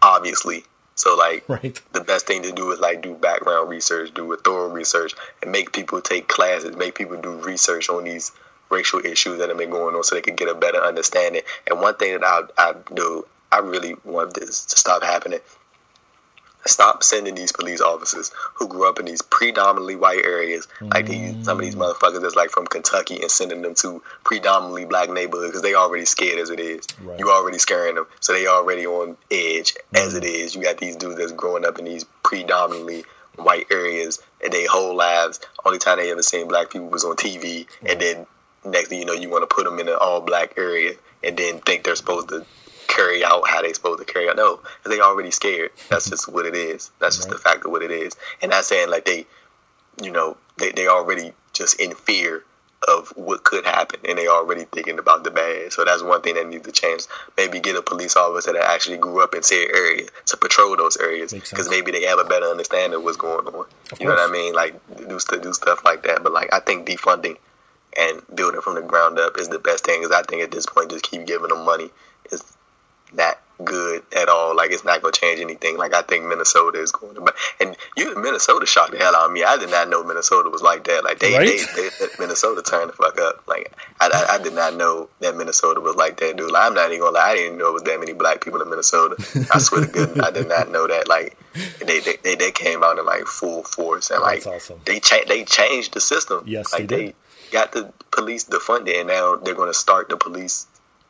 obviously. So like right. the best thing to do is like do background research, do a thorough research, and make people take classes, make people do research on these racial issues that have been going on, so they can get a better understanding. And one thing that I I do, I really want this to stop happening. Stop sending these police officers who grew up in these predominantly white areas, like these some of these mm. motherfuckers that's like from Kentucky, and sending them to predominantly black neighborhoods because they already scared as it is. Right. You already scaring them, so they already on edge as it mm. is. You got these dudes that's growing up in these predominantly white areas, and they whole lives. Only time they ever seen black people was on TV, and mm. then next thing you know, you want to put them in an all black area, and then think they're supposed to carry out how they supposed to carry out. No, they already scared. That's just what it is. That's just the fact of what it is. And not saying like they, you know, they they already just in fear of what could happen, and they already thinking about the bad. So that's one thing that needs to change. Maybe get a police officer that actually grew up in said area to patrol those areas, because maybe they have a better understanding of what's going on. you know what I mean? Like do do stuff like that. But like I think defunding and building from the ground up is the best thing. Because I think at this point, just keep giving them money is not good at all. Like it's not going to change anything. Like I think Minnesota is going to, and you Minnesota shocked the hell out of me. I did not know Minnesota was like that. Like they, Right? they, they, Minnesota turned the fuck up. Like I, I, I did not know that Minnesota was like that, dude. Like, I'm not even gonna lie. I didn't know it was that many black people in Minnesota. I swear to God, I did not know that. Like they, they, they, they came out in like full force and like awesome. they cha- they changed the system. Yes, like they did. got the police defunded, and now they're going to start the police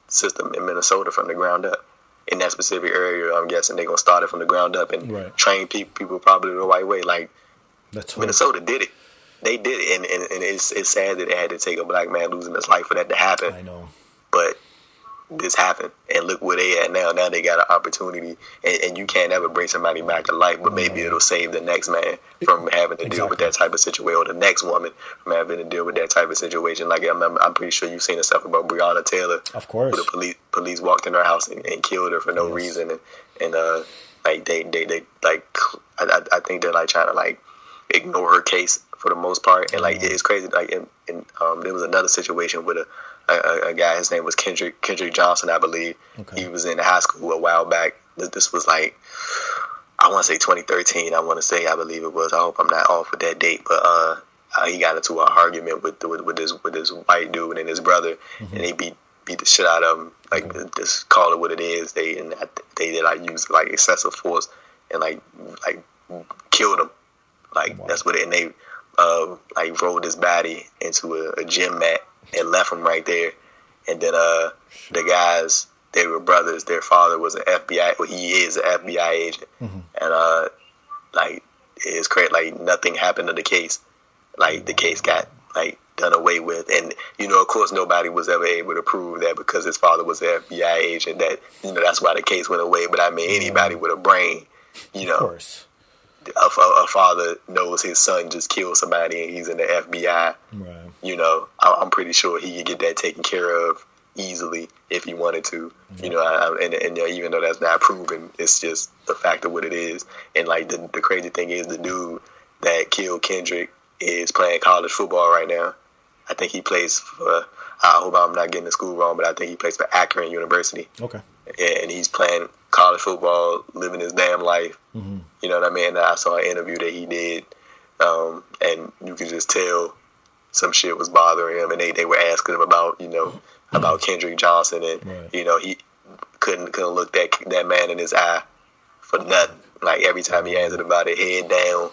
system in Minnesota from the ground up. In that specific area, I'm guessing they're going to start it from the ground up and Right. train people, people probably the right way. Like That's Minnesota did it. They did it, and, and, and it's, it's sad that it had to take a black man losing his life for that to happen I know. but this happened and look where they at now. Now they got an opportunity and, and you can't ever bring somebody back to life but maybe it'll save the next man from having to deal with that type of situation or the next woman from having to deal with that type of situation. Like i'm, I'm, I'm pretty sure you've seen the stuff about breonna taylor. Of course. where the police police walked in her house and, and killed her for no Yes. reason. And, and uh like they, they they like I, I- think they're like trying to like ignore her case for the most part. And like Mm-hmm. it's crazy. Like and, in um there was another situation with a a, a- guy his name was Kendrick Kendrick Johnson I believe Okay. he was in high school a while back this, was like I want to say 2013 I want to say I believe it was I hope I'm not off with that date but uh uh, he got into an argument with with, with this with this white dude and his brother, Mm-hmm. and they beat beat the shit out of him. Like just call it what it is. They and I- they did like use like excessive force and like like killed him. Like Wow. that's what it. And they uh, like rolled his body into a, a gym mat and left him right there. And then uh the guys they were brothers. Their father was an FBI. Well, he is an FBI agent, Mm-hmm. and uh like it's crazy. Like nothing happened to the case. Like the case got like done away with, and you know, of course, nobody was ever able to prove that because his father was an FBI agent. That you know, that's why the case went away. But I mean, anybody with a brain, you Of know, course. A, a, a father knows his son just killed somebody and he's in the FBI. Right. You know, I, I'm pretty sure he could get that taken care of easily if he wanted to. You know, I, I- and, and even though that's not proven, it's just the fact of what it is. And like the, the crazy thing is, the dude that killed Kendrick is playing college football right now. I think he plays for. I hope I'm not getting the school wrong, but I think he plays for Akron University Okay. and he's playing college football, living his damn life. Mm-hmm. You know what I mean? I saw an interview that he did, um, and you could just tell some shit was bothering him, and they, they were asking him about you know about Kendrick Johnson, and Right. you know he couldn't couldn't look that that man in his eye for nothing. Like every time he answered about it, head down,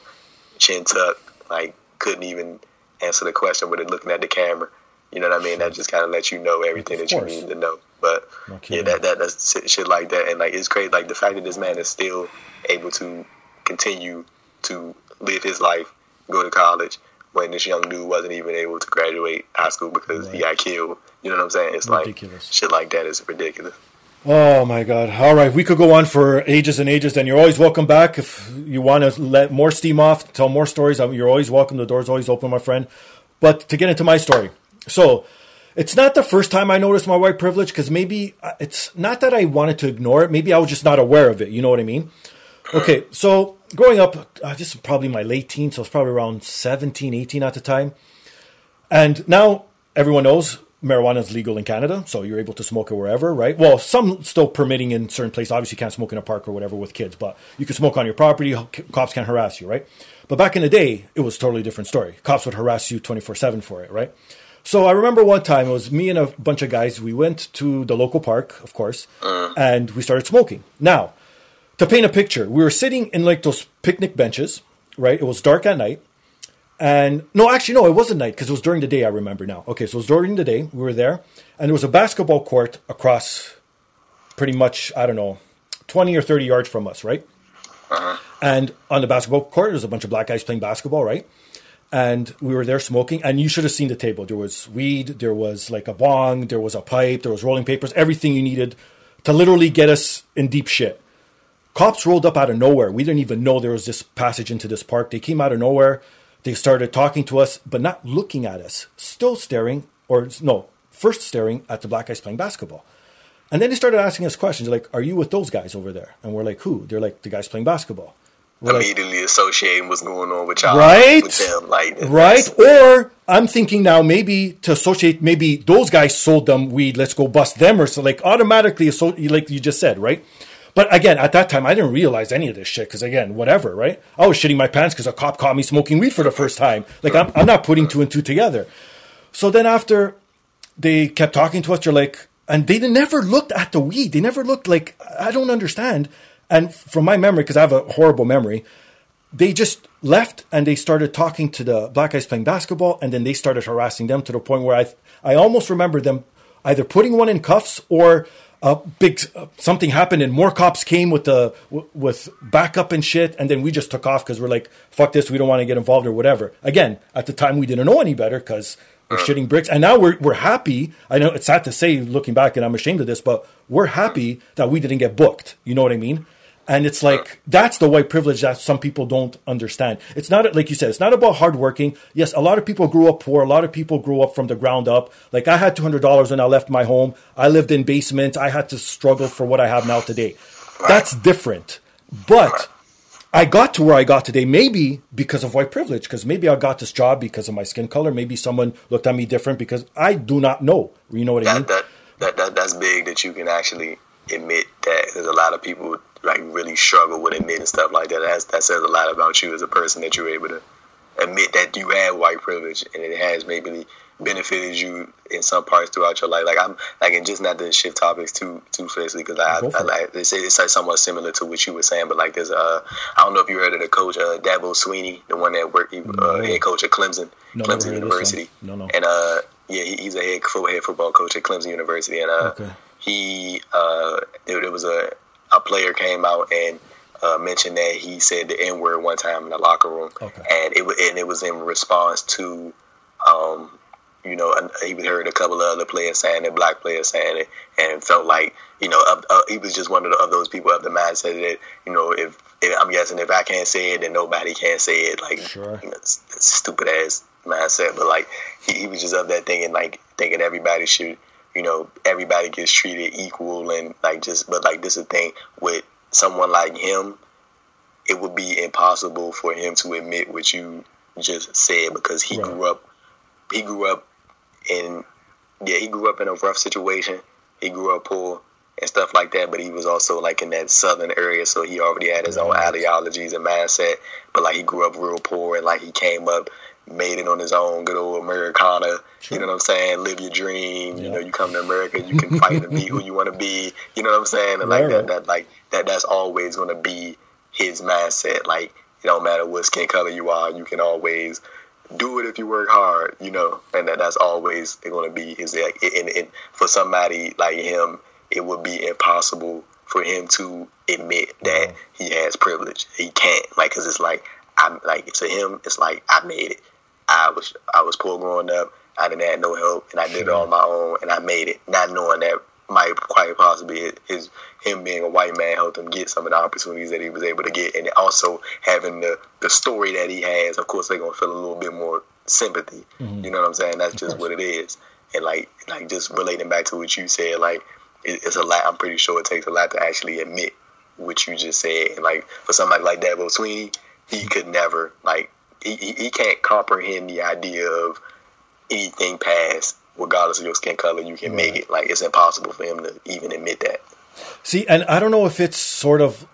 chin tucked, like couldn't even answer the question with it looking at the camera. You know what I mean? That just kind of lets you know everything that you need to know. But No yeah, that, that that's shit, like that, and like it's crazy. Like the fact that this man is still able to continue to live his life, go to college, when this young dude wasn't even able to graduate high school because he got killed. You know what I'm saying? It's Ridiculous. like shit like that is ridiculous. Oh my God! All right, we could go on for ages and ages. And you're always welcome back if you want to let more steam off, tell more stories. You're always welcome. The door's always open, my friend. But to get into my story, so it's not the first time I noticed my white privilege because maybe uh, it's not that I wanted to ignore it. Maybe I was just not aware of it. You know what I mean? Okay, so growing up, uh, this is probably my late teens, so I was probably around 17, 18 at the time. And now everyone knows marijuana is legal in Canada, so you're able to smoke it wherever, right? Well, some still permitting in certain places. Obviously, you can't smoke in a park or whatever with kids, but you can smoke on your property. Cops can't harass you, right? But back in the day, it was a totally different story. Cops would harass you 24 7 for it, right? So I remember one time it was me and a bunch of guys. We went to the local park, of course, uh. and we started smoking. Now, to paint a picture, we were sitting in like those picnic benches, right? It was dark at night. And no, actually, no, it wasn't night because it was during the day. I remember now. Okay, so it was during the day. We were there, and there was a basketball court across, pretty much I don't know, twenty or thirty yards from us, right? Uh-huh. And on the basketball court, there's a bunch of black guys playing basketball, right? And we were there smoking, and you should have seen the table. There was weed, there was like a bong, there was a pipe, there was rolling papers, everything you needed to literally get us in deep shit. Cops rolled up out of nowhere. We didn't even know there was this passage into this park. They came out of nowhere. They started talking to us, but not looking at us, still staring, or no, first staring at the black guys playing basketball. And then they started asking us questions like, Are you with those guys over there? And we're like, Who? They're like, The guys playing basketball. Immediately associating what's going on with y'all, Right? With them, like right? Or I'm thinking now maybe to associate, maybe those guys sold them weed. Let's go bust them, or so like automatically, so like you just said, right? But again, at that time, I didn't realize any of this shit because again, whatever, right? I was shitting my pants because a cop caught me smoking weed for the first time. Like I'm, I'm not putting two and two together. So then after they kept talking to us, they're like, and they never looked at the weed. They never looked like I don't understand. And from my memory, because I have a horrible memory, they just left and they started talking to the black guys playing basketball, and then they started harassing them to the point where I I almost remember them either putting one in cuffs or a big uh, something happened and more cops came with the with backup and shit, and then we just took off because we're like fuck this, we don't want to get involved or whatever. Again, at the time we didn't know any better because we're shitting bricks, and now we're we're happy. I know it's sad to say, looking back, and I'm ashamed of this, but we're happy that we didn't get booked. You know what I mean? And it's like that's the white privilege that some people don't understand. It's not like you said. It's not about hard working. Yes, a lot of people grew up poor. A lot of people grew up from the ground up. Like I had two hundred dollars when I left my home. I lived in basement. I had to struggle for what I have now today. That's different. But I got to where I got today, maybe because of white privilege. Because maybe I got this job because of my skin color. Maybe someone looked at me different because I do not know. You know what I mean? That, that, that, that's big that you can actually admit that. There's a lot of people like really struggle with admitting stuff like that. That's, that says a lot about you as a person that you're able to admit that you have white privilege and it has maybe benefited you in some parts throughout your life. Like I'm like, and just not to shift topics too too fiercely because I, I, like they say it's like somewhat similar to what you were saying, but like there's uh I don't know if you heard of the coach uh, Dabo Swinney, the one that worked uh, head coach at Clemson, no, Clemson University. No, no, and uh yeah, he, he's a head, head football coach at Clemson University, and uh okay. he uh there, there was a a player came out and uh, mentioned that he said the N word one time in the locker room, okay. and it and it was in response to, um, you know, he heard a couple of other players saying it, black players saying it, and felt like you know uh, he was just one of, the, of those people of the mindset that you know if, if, I'm guessing if I can't say it, then nobody can say it. Like sure. you know, stupid ass mindset, but like he, he was just of that thinking like thinking everybody should you know, everybody gets treated equal and like just, but like this is the thing with someone like him, it would be impossible for him to admit what you just said because he right. grew up, he grew up in, yeah, he grew up in a rough situation. He grew up poor and stuff like that, but he was also like in that southern area, so he already had his own ideologies and mindset. But like he grew up real poor and like he came up made it on his own, good old Americana. Sure. You know what I'm saying? Live your dream. You know, you come to America, you can fight and be who you want to be. You know what I'm saying? And like right, that, that, like that, that's always going to be his mindset. Like it don't matter what skin color you are, you can always do it if you work hard. You know, and that, that's always going to be his. Like, and, and for somebody like him, it would be impossible for him to admit that he has privilege. He can't, like, cause it's like I'm like to him, it's like I made it. I was I was poor growing up. I didn't have no help, and I did it on my own, and I made it, not knowing that might quite possibly his him being a white man helped him get some of the opportunities that he was able to get, and also having the the story that he has. Of course, they're gonna feel a little bit more sympathy. Mm-hmm. You know what I'm saying? That's just what it is. And like like just relating back to what you said, like it, it's a lot. I'm pretty sure it takes a lot to actually admit what you just said. And like for somebody like Dabo Swinney, he could never like he, he can't comprehend the idea of anything past regardless of your skin color you can right. make it like it's impossible for him to even admit that see and i don't know if it's sort of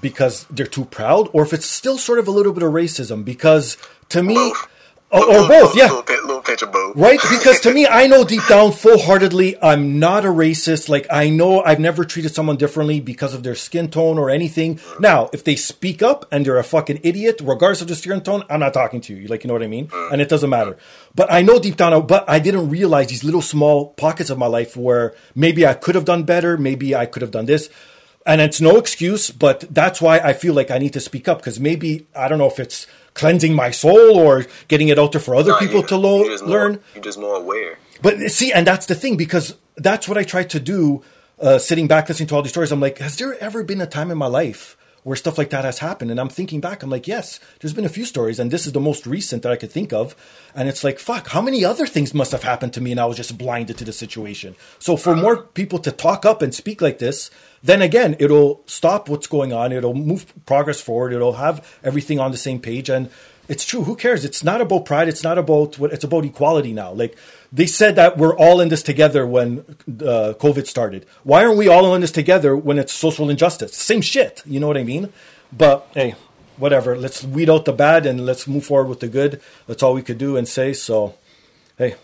because they're too proud or if it's still sort of a little bit of racism because to me Both. Or, or both, yeah. Little, little pinch of both. Right? Because to me, I know deep down, full heartedly, I'm not a racist. Like, I know I've never treated someone differently because of their skin tone or anything. Mm. Now, if they speak up and they're a fucking idiot, regardless of the skin tone, I'm not talking to you. Like, you know what I mean? Mm. And it doesn't matter. But I know deep down, but I didn't realize these little small pockets of my life where maybe I could have done better. Maybe I could have done this and it's no excuse, but that's why I feel like I need to speak up because maybe I don't know if it's cleansing my soul or getting it out there for other no, people to lo- you're learn. More, you're just more aware. But see, and that's the thing because that's what I try to do. Uh, sitting back listening to all these stories, I'm like, has there ever been a time in my life where stuff like that has happened? And I'm thinking back, I'm like, yes, there's been a few stories, and this is the most recent that I could think of. And it's like, fuck, how many other things must have happened to me, and I was just blinded to the situation. So for more people to talk up and speak like this, then again, it'll stop what's going on. It'll move progress forward. It'll have everything on the same page, and it's true. Who cares? It's not about pride. It's not about what. It's about equality now. Like they said that we're all in this together when uh, COVID started. Why aren't we all in this together when it's social injustice? Same shit. You know what I mean? But hey, whatever. Let's weed out the bad and let's move forward with the good. That's all we could do and say. So, hey.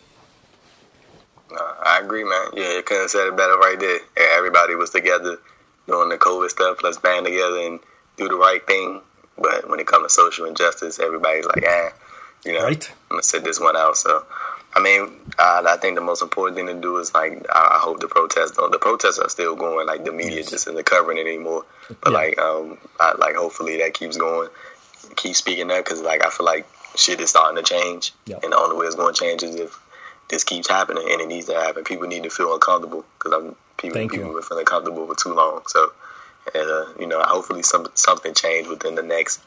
Uh, I agree, man. Yeah, you couldn't have said it better right there. Everybody was together doing the COVID stuff. Let's band together and do the right thing. But when it comes to social injustice, everybody's like, ah, you know, right. I'm gonna sit this one out. So, I mean, I, I, think the most important thing to do is like, I, hope the protests, the protests are still going. Like the media yes. just isn't covering it anymore. But yeah. like, um, I, like hopefully that keeps going, keep speaking up because like I feel like shit is starting to change, yeah. and the only way it's going to change is if this keeps happening, and it needs to happen. People need to feel uncomfortable because I'm people Thank people you. been feeling comfortable for too long. So and uh, you know, hopefully some something changed within the next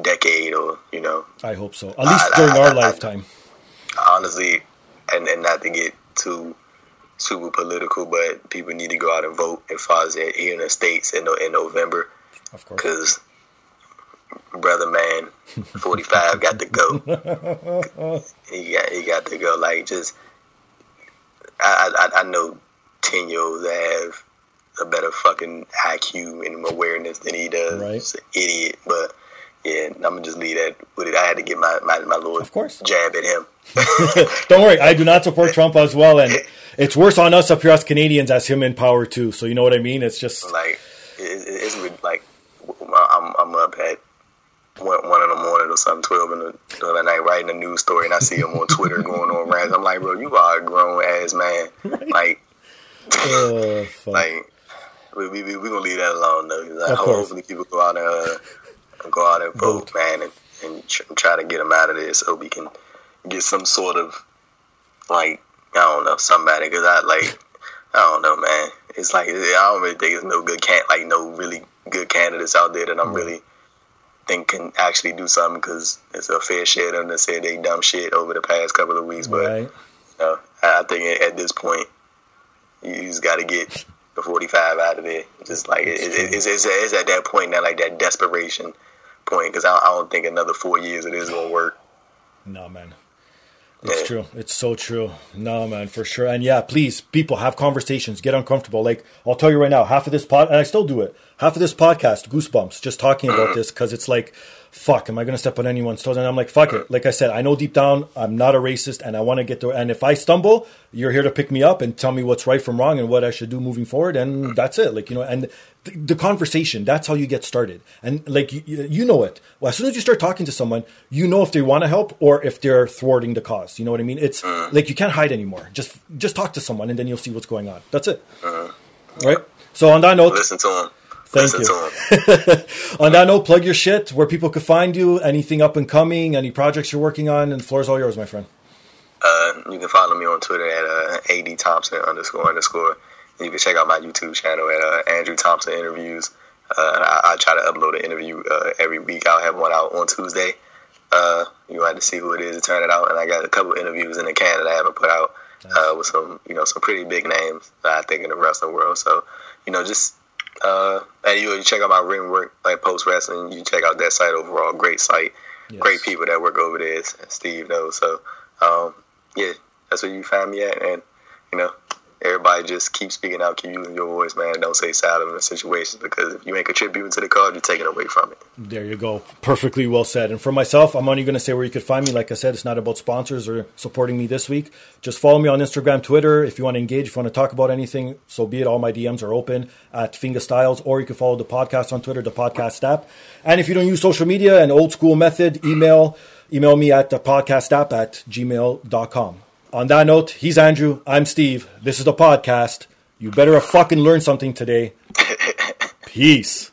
decade, or you know. I hope so. At least I, during I, our I, lifetime. honestly, and and not to get too super political, but people need to go out and vote as far as here in the states in in November. Of course. Because brother man, forty five got to go. he got he got to go. Like just, I I, I know ten year olds have a better fucking IQ and awareness than he does. Right. He's an idiot, but yeah, I'm gonna just leave that with it. I had to get my my, my little of course. jab at him. Don't worry, I do not support Trump as well, and it's worse on us up here as Canadians as him in power too. So you know what I mean? It's just like it, it's like I'm I'm up at one, one in the morning or something, twelve in the, the night, writing a news story, and I see him on Twitter going on rants. I'm like, bro, you are a grown ass man. Right. Like, oh, like we we we, we gonna leave that alone though. Like, hopefully people go out and uh, go out and vote, man, and, and try to get them out of there so we can get some sort of like I don't know somebody because I like I don't know, man. It's like I don't really think there's no good can like no really good candidates out there that I'm really think can actually do something because it's a fair share of them that said they dumb shit over the past couple of weeks. But right. you know, I think at this point, you just got to get the 45 out of there. Just like it, it, it's, it's, it's, at that point now, like that desperation point, because I, I, don't think another four years it is gonna work. No, man. It's yeah. true. It's so true. No, man, for sure. And yeah, please, people, have conversations. Get uncomfortable. Like I'll tell you right now, half of this pod, and I still do it. Half of this podcast, goosebumps, just talking about mm-hmm. this because it's like fuck, am I going to step on anyone's toes? And I'm like, fuck it. Like I said, I know deep down I'm not a racist and I want to get there. And if I stumble, you're here to pick me up and tell me what's right from wrong and what I should do moving forward. And that's it. Like, you know, and the, the conversation, that's how you get started. And like, you, you know it. Well, as soon as you start talking to someone, you know if they want to help or if they're thwarting the cause. You know what I mean? It's like, you can't hide anymore. Just, just talk to someone and then you'll see what's going on. That's it. Uh-huh. Right. So on that note, listen to them. Thank you. on that note, plug your shit where people could find you. Anything up and coming, any projects you're working on, and the floor is all yours, my friend. Uh, you can follow me on Twitter at uh, ad thompson underscore underscore. You can check out my YouTube channel at uh, Andrew Thompson Interviews. Uh, I, I, try to upload an interview uh, every week. I'll have one out on Tuesday. Uh, you have to see who it is to turn it out. And I got a couple interviews in the can that I haven't put out nice. with some, you know, some pretty big names I think in the wrestling world. So, you know, just uh, and you, you check out my ring work, like post wrestling. You check out that site overall. Great site, yes. great people that work over there. Steve knows. So, um, yeah, that's where you find me at, and you know, everybody just keep speaking out, keep using your voice, man. Don't say silent in situations because if you ain't contributing to the cause, you're taking away from it. There you go. Perfectly well said. And for myself, I'm only going to say where you could find me. Like I said, it's not about sponsors or supporting me this week. Just follow me on Instagram, Twitter. If you want to engage, if you want to talk about anything, so be it. All my DMs are open at Fingastylz, or you can follow the podcast on Twitter, the podcast app. And if you don't use social media, an old school method, email email me at dapodcastdap at gmail.com. On that note, he's Andrew. I'm Steve. This is the podcast. You better have fucking learned something today. Peace.